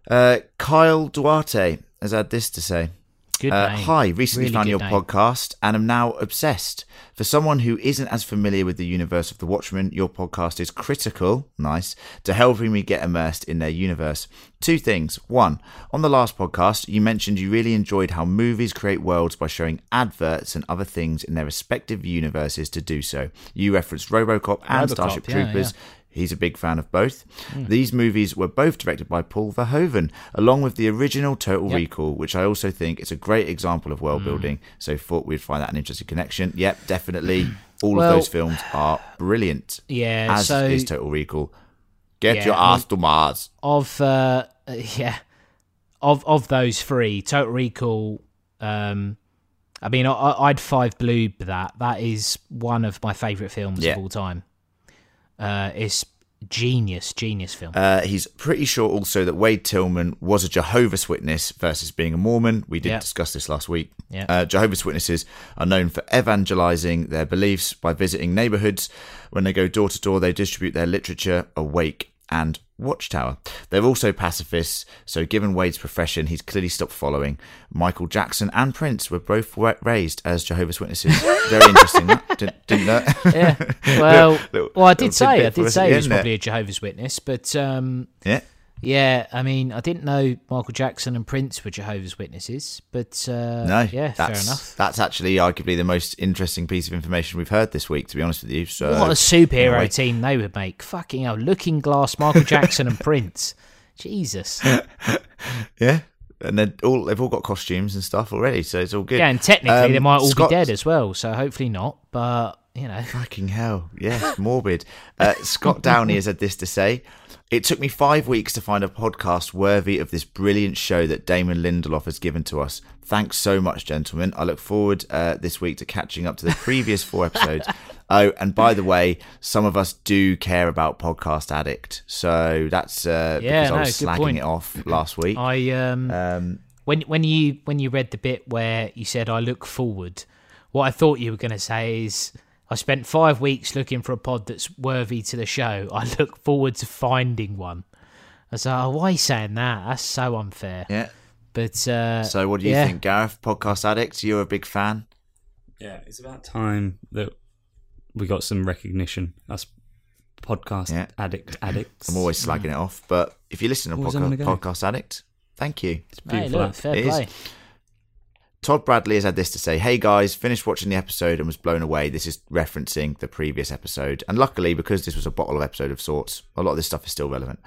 [SPEAKER 1] Uh, Kyle Duarte has had this to say.
[SPEAKER 2] Good
[SPEAKER 1] Uh, hi, recently
[SPEAKER 2] Really
[SPEAKER 1] found your
[SPEAKER 2] name.
[SPEAKER 1] podcast and am now obsessed. For someone who isn't as familiar with the universe of The Watchmen, your podcast is critical, nice, to helping me get immersed in their universe. Two things. One, on the last podcast, you mentioned you really enjoyed how movies create worlds by showing adverts and other things in their respective universes to do so. You referenced Robocop and
[SPEAKER 2] Robocop,
[SPEAKER 1] Starship
[SPEAKER 2] yeah,
[SPEAKER 1] Troopers.
[SPEAKER 2] yeah.
[SPEAKER 1] He's a big fan of both. These movies were both directed by Paul Verhoeven, along with the original Total
[SPEAKER 2] Yep.
[SPEAKER 1] Recall, which I also think is a great example of world building. So thought we'd find that an interesting connection. Yep, definitely. All
[SPEAKER 2] Well-
[SPEAKER 1] of those films are brilliant.
[SPEAKER 2] Yeah,
[SPEAKER 1] as
[SPEAKER 2] so
[SPEAKER 1] is Total Recall. Get
[SPEAKER 2] Yeah,
[SPEAKER 1] your ass to Mars.
[SPEAKER 2] of uh, yeah of of those three total recall um i mean I, i'd five blue that that is one of my favorite films
[SPEAKER 1] Yeah.
[SPEAKER 2] of all time uh it's genius genius film
[SPEAKER 1] Uh, he's pretty sure also that Wade Tillman was a Jehovah's Witness versus being a Mormon. We did
[SPEAKER 2] Yeah.
[SPEAKER 1] discuss this last week.
[SPEAKER 2] Yeah.
[SPEAKER 1] Uh, Jehovah's Witnesses are known for evangelizing their beliefs by visiting neighborhoods. When they go door to door, they distribute their literature, Awake, and Watchtower. They're also pacifists, so given Wade's profession, he's clearly stopped following. Michael Jackson and Prince were both raised as Jehovah's Witnesses. Very interesting. that. Didn't, didn't know.
[SPEAKER 2] yeah well
[SPEAKER 1] Little-
[SPEAKER 2] well i did say i did say he was
[SPEAKER 1] there.
[SPEAKER 2] probably a jehovah's witness but um
[SPEAKER 1] yeah.
[SPEAKER 2] Yeah i mean i didn't know michael jackson and prince were jehovah's witnesses but uh
[SPEAKER 1] No,
[SPEAKER 2] yeah fair enough
[SPEAKER 1] That's actually arguably the most interesting piece of information we've heard this week, to be honest with you. So
[SPEAKER 2] What a superhero
[SPEAKER 1] anyway.
[SPEAKER 2] team they would make. Fucking hell. Looking Glass, Michael Jackson, and Prince. Jesus.
[SPEAKER 1] Yeah, and they're all they've all got costumes and stuff already, so it's all good.
[SPEAKER 2] Yeah, and technically
[SPEAKER 1] Um,
[SPEAKER 2] they might all
[SPEAKER 1] Scott-
[SPEAKER 2] be dead as well, so hopefully not. But, you know.
[SPEAKER 1] Fucking hell, yes, morbid. Uh, Scott Downey has had this to say. It took me five weeks to find a podcast worthy of this brilliant show that Damon Lindelof has given to us. Thanks so much, gentlemen. I look forward uh, this week to catching up to the previous four episodes. Oh, and by the way, some of us do care about Podcast Addict, so that's uh,
[SPEAKER 2] Yeah,
[SPEAKER 1] because I was slagging
[SPEAKER 2] point.
[SPEAKER 1] it off last week.
[SPEAKER 2] I um
[SPEAKER 1] Um,
[SPEAKER 2] when when you when you read the bit where you said I look forward, what I thought you were going to say is I spent five weeks looking for a pod that's worthy to the show. I look forward to finding one. I was like, oh, why are you saying that? That's so unfair.
[SPEAKER 1] yeah.
[SPEAKER 2] But uh,
[SPEAKER 1] So, what do you
[SPEAKER 2] yeah.
[SPEAKER 1] think, Gareth? Podcast Addict? You're a big fan.
[SPEAKER 3] Yeah, it's about time that we got some recognition. Us podcast
[SPEAKER 1] Yeah.
[SPEAKER 3] addict addicts.
[SPEAKER 1] I'm always slagging it off, but if you listen to
[SPEAKER 3] Always
[SPEAKER 1] Podca-
[SPEAKER 3] having a go.
[SPEAKER 1] Podcast Addict, thank you.
[SPEAKER 2] It's
[SPEAKER 3] beautiful
[SPEAKER 2] look,
[SPEAKER 3] app.
[SPEAKER 2] fair
[SPEAKER 1] It is. Todd Bradley has had this to say Hey guys, finished watching the episode and was blown away. This is referencing the previous episode. And luckily, because this was a bottle of episode of sorts, a lot of this stuff is still relevant.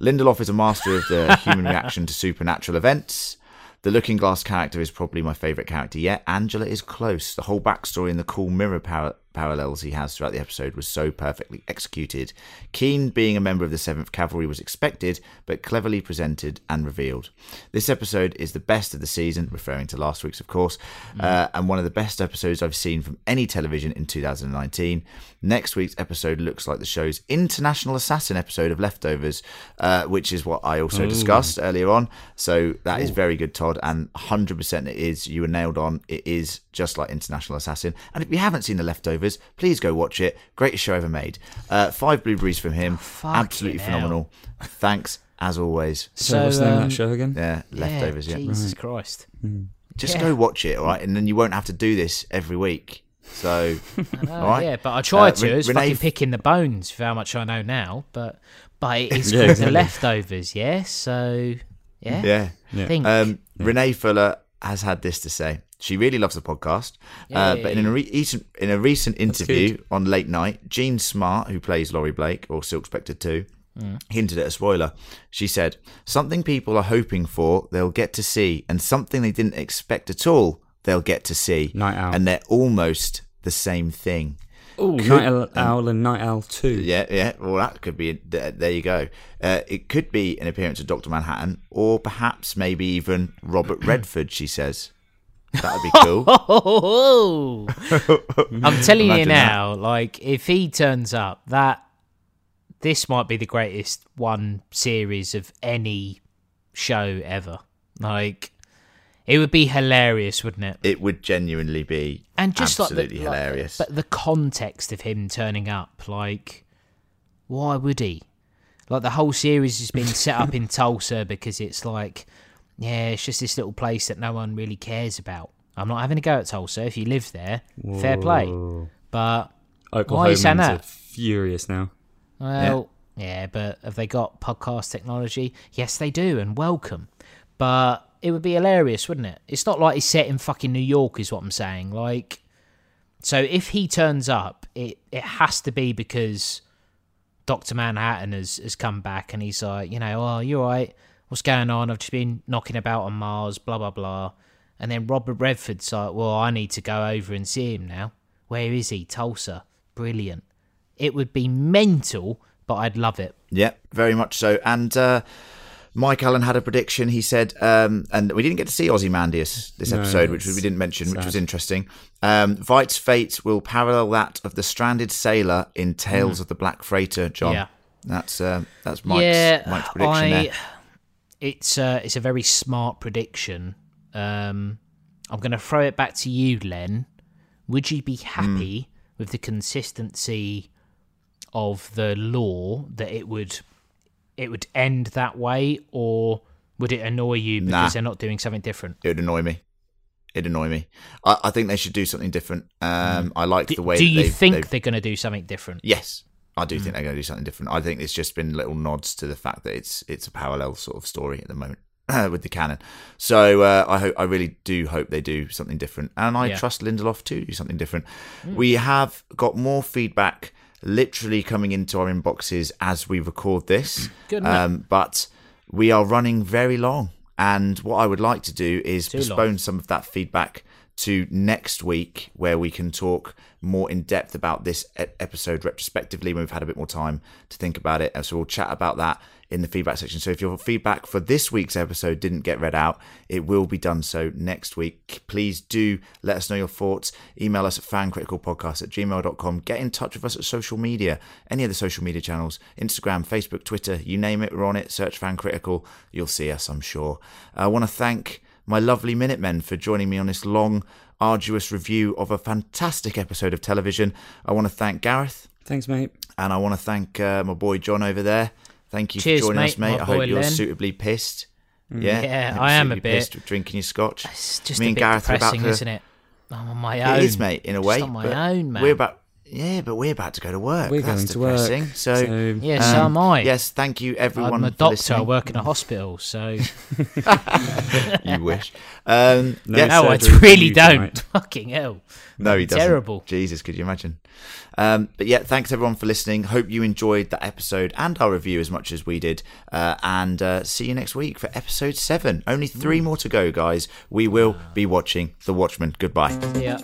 [SPEAKER 1] Lindelof is a master of the human reaction to supernatural events. The Looking Glass character is probably my favourite character yet. Angela is close. The whole backstory and the cool mirror par- parallels he has throughout the episode was so perfectly executed. Keene being a member of the 7th Cavalry was expected, but cleverly presented and revealed. This episode is the best of the season, referring to last week's, of course, uh, and one of the best episodes I've seen from any television in 2019. Next week's episode looks like the show's International Assassin episode of Leftovers, uh, which is what I also discussed earlier on. So that is very good, Todd, and 100% it is. You were nailed on. It is just like International Assassin. And if you haven't seen The Leftovers, please go watch it. Greatest show ever made. Uh, five blueberries from him.
[SPEAKER 2] fucking
[SPEAKER 1] Absolutely
[SPEAKER 2] hell.
[SPEAKER 1] phenomenal. Thanks, as always.
[SPEAKER 3] So, what's the name of
[SPEAKER 2] um,
[SPEAKER 3] that show again?
[SPEAKER 1] Yeah, Leftovers, yeah.
[SPEAKER 2] Jesus Christ.
[SPEAKER 1] Just
[SPEAKER 2] Yeah.
[SPEAKER 1] go watch it, all right? And then you won't have to do this every week. So,
[SPEAKER 2] Oh,
[SPEAKER 1] all right?
[SPEAKER 2] Yeah, but I tried
[SPEAKER 1] Uh,
[SPEAKER 2] to.
[SPEAKER 1] Re-
[SPEAKER 2] It's
[SPEAKER 1] Renee-
[SPEAKER 2] fucking picking the bones for how much I know now. But but it's
[SPEAKER 3] Yeah, exactly.
[SPEAKER 2] the leftovers, yeah. So yeah,
[SPEAKER 1] Yeah.
[SPEAKER 3] Yeah.
[SPEAKER 2] Think.
[SPEAKER 1] Um, Renee Fuller has had this to say. She really loves the podcast, uh, but in a re- recent in a recent interview on Late Night, Jean Smart, who plays Laurie Blake or Silk Spectre two, hinted at a spoiler. She said something people are hoping for they'll get to see, and something they didn't expect at all they'll get to see.
[SPEAKER 3] Nite Owl.
[SPEAKER 1] and they're almost the same thing.
[SPEAKER 3] Oh, Nite Owl, Owl and Nite Owl 2.
[SPEAKER 1] Yeah, yeah. Well, that could be. There, there you go. Uh, it could be an appearance of Doctor Manhattan, or perhaps maybe even Robert Redford. She says that would be cool.
[SPEAKER 2] I'm telling you now, like if he turns up, that this might be the greatest one series of any show ever. Like it would be hilarious, wouldn't it?
[SPEAKER 1] it would genuinely be
[SPEAKER 2] and just
[SPEAKER 1] absolutely
[SPEAKER 2] like the, like-
[SPEAKER 1] hilarious.
[SPEAKER 2] but the context of him turning up, like, why would he? Like the whole series has been set up in Tulsa because it's like, yeah, it's just this little place that no one really cares about. I'm not having a go at Tulsa. If you live there, fair play.
[SPEAKER 3] Whoa.
[SPEAKER 2] But why are you saying that?
[SPEAKER 3] furious now.
[SPEAKER 2] Well, yeah. but have they got podcast technology? Yes, they do, and welcome. But it would be hilarious, wouldn't it? It's not like it's set in fucking New York, is what I'm saying. Like, so if he turns up, it it has to be because Doctor Manhattan has has come back, and he's like, you know, oh, you're right. What's going on? I've just been knocking about on Mars, blah blah blah. And then Robert Redford's like, well, I need to go over and see him now. Where is he? Tulsa. Brilliant it would be mental but I'd love it.
[SPEAKER 1] Yeah, very much so. And uh, Mike Allen had a prediction. He said, um, and we didn't get to see Ozymandias this
[SPEAKER 3] No,
[SPEAKER 1] episode, which we didn't mention, which was interesting. Um, Veidt's fate will parallel that of the stranded sailor in Tales of the Black Freighter. John,
[SPEAKER 2] Mm. Yeah.
[SPEAKER 1] that's uh, that's Mike's,
[SPEAKER 2] yeah,
[SPEAKER 1] Mike's prediction
[SPEAKER 2] I,
[SPEAKER 1] there.
[SPEAKER 2] It's uh, it's a very smart prediction. Um, I'm going to throw it back to you, Len. Would you be happy with the consistency of the lore that it would it would end that way, or would it annoy you because
[SPEAKER 1] Nah.
[SPEAKER 2] they're not doing something different?
[SPEAKER 1] It would annoy me. It'd annoy me. I, I think they should do something different. Um, I like the way.
[SPEAKER 2] do you
[SPEAKER 1] they've-
[SPEAKER 2] think
[SPEAKER 1] they've-
[SPEAKER 2] they're going to do something different?
[SPEAKER 1] Yes, I
[SPEAKER 2] Mm.
[SPEAKER 1] do think they're going to do something different. I think it's just been little nods to the fact that it's it's a parallel sort of story at the moment with the canon. So uh, I hope I really do hope they do something different, and I
[SPEAKER 2] Yeah. Mm.
[SPEAKER 1] trust Lindelof to do something different. We have got more feedback literally coming into our inboxes as we record this, um, but we are running very long. And what I would like to do is
[SPEAKER 2] Too long.
[SPEAKER 1] postpone some of that feedback to next week, where we can talk more in depth about this episode retrospectively when we've had a bit more time to think about it. And so we'll chat about that in the feedback section. So if your feedback for this week's episode didn't get read out, it will be done so next week. Please do let us know your thoughts. Email us at fancriticalpodcast at gmail.com. Get in touch with us at social media, any of the social media channels Instagram, Facebook, Twitter, you name it, we're on it. Search Fan Critical. You'll see us, I'm sure. I want to thank my lovely Minutemen for joining me on this long, arduous review of a fantastic episode of television. I want to thank Gareth
[SPEAKER 3] Thanks, mate.
[SPEAKER 1] and I want to thank uh, my boy John over there. Thank you
[SPEAKER 2] Cheers,
[SPEAKER 1] for joining
[SPEAKER 2] mate,
[SPEAKER 1] us, mate. I hope you're
[SPEAKER 2] Len.
[SPEAKER 1] suitably pissed. Yeah,
[SPEAKER 2] Yeah,
[SPEAKER 1] you're
[SPEAKER 2] I am a bit.
[SPEAKER 1] drinking your scotch.
[SPEAKER 2] It's just
[SPEAKER 1] Me
[SPEAKER 2] a
[SPEAKER 1] and
[SPEAKER 2] bit
[SPEAKER 1] Gareth are about
[SPEAKER 2] depressing,
[SPEAKER 1] to-
[SPEAKER 2] isn't it? I'm on my own.
[SPEAKER 1] It is, mate, in a way.
[SPEAKER 2] on my own, man.
[SPEAKER 1] We're about, yeah, but we're about to go to work.
[SPEAKER 3] We're
[SPEAKER 1] That's
[SPEAKER 3] going to work.
[SPEAKER 1] depressing. So,
[SPEAKER 3] So-
[SPEAKER 2] Yeah, so am I.
[SPEAKER 1] Yes, thank you everyone.
[SPEAKER 2] I'm a
[SPEAKER 1] for
[SPEAKER 2] doctor. I
[SPEAKER 1] listening.
[SPEAKER 2] work in a hospital, so
[SPEAKER 1] you wish. Um,
[SPEAKER 3] No,
[SPEAKER 1] yes,
[SPEAKER 2] no, I
[SPEAKER 3] surgery for
[SPEAKER 2] really
[SPEAKER 3] you
[SPEAKER 2] don't.
[SPEAKER 3] tonight.
[SPEAKER 2] Fucking hell.
[SPEAKER 1] No, he doesn't.
[SPEAKER 2] Terrible.
[SPEAKER 1] Jesus, could you imagine? Um, but yeah, thanks everyone for listening. Hope you enjoyed that episode and our review as much as we did. Uh, and uh, see you next week for episode seven. Only three more to go, guys. We will be watching The Watchmen. Goodbye.
[SPEAKER 2] Yeah.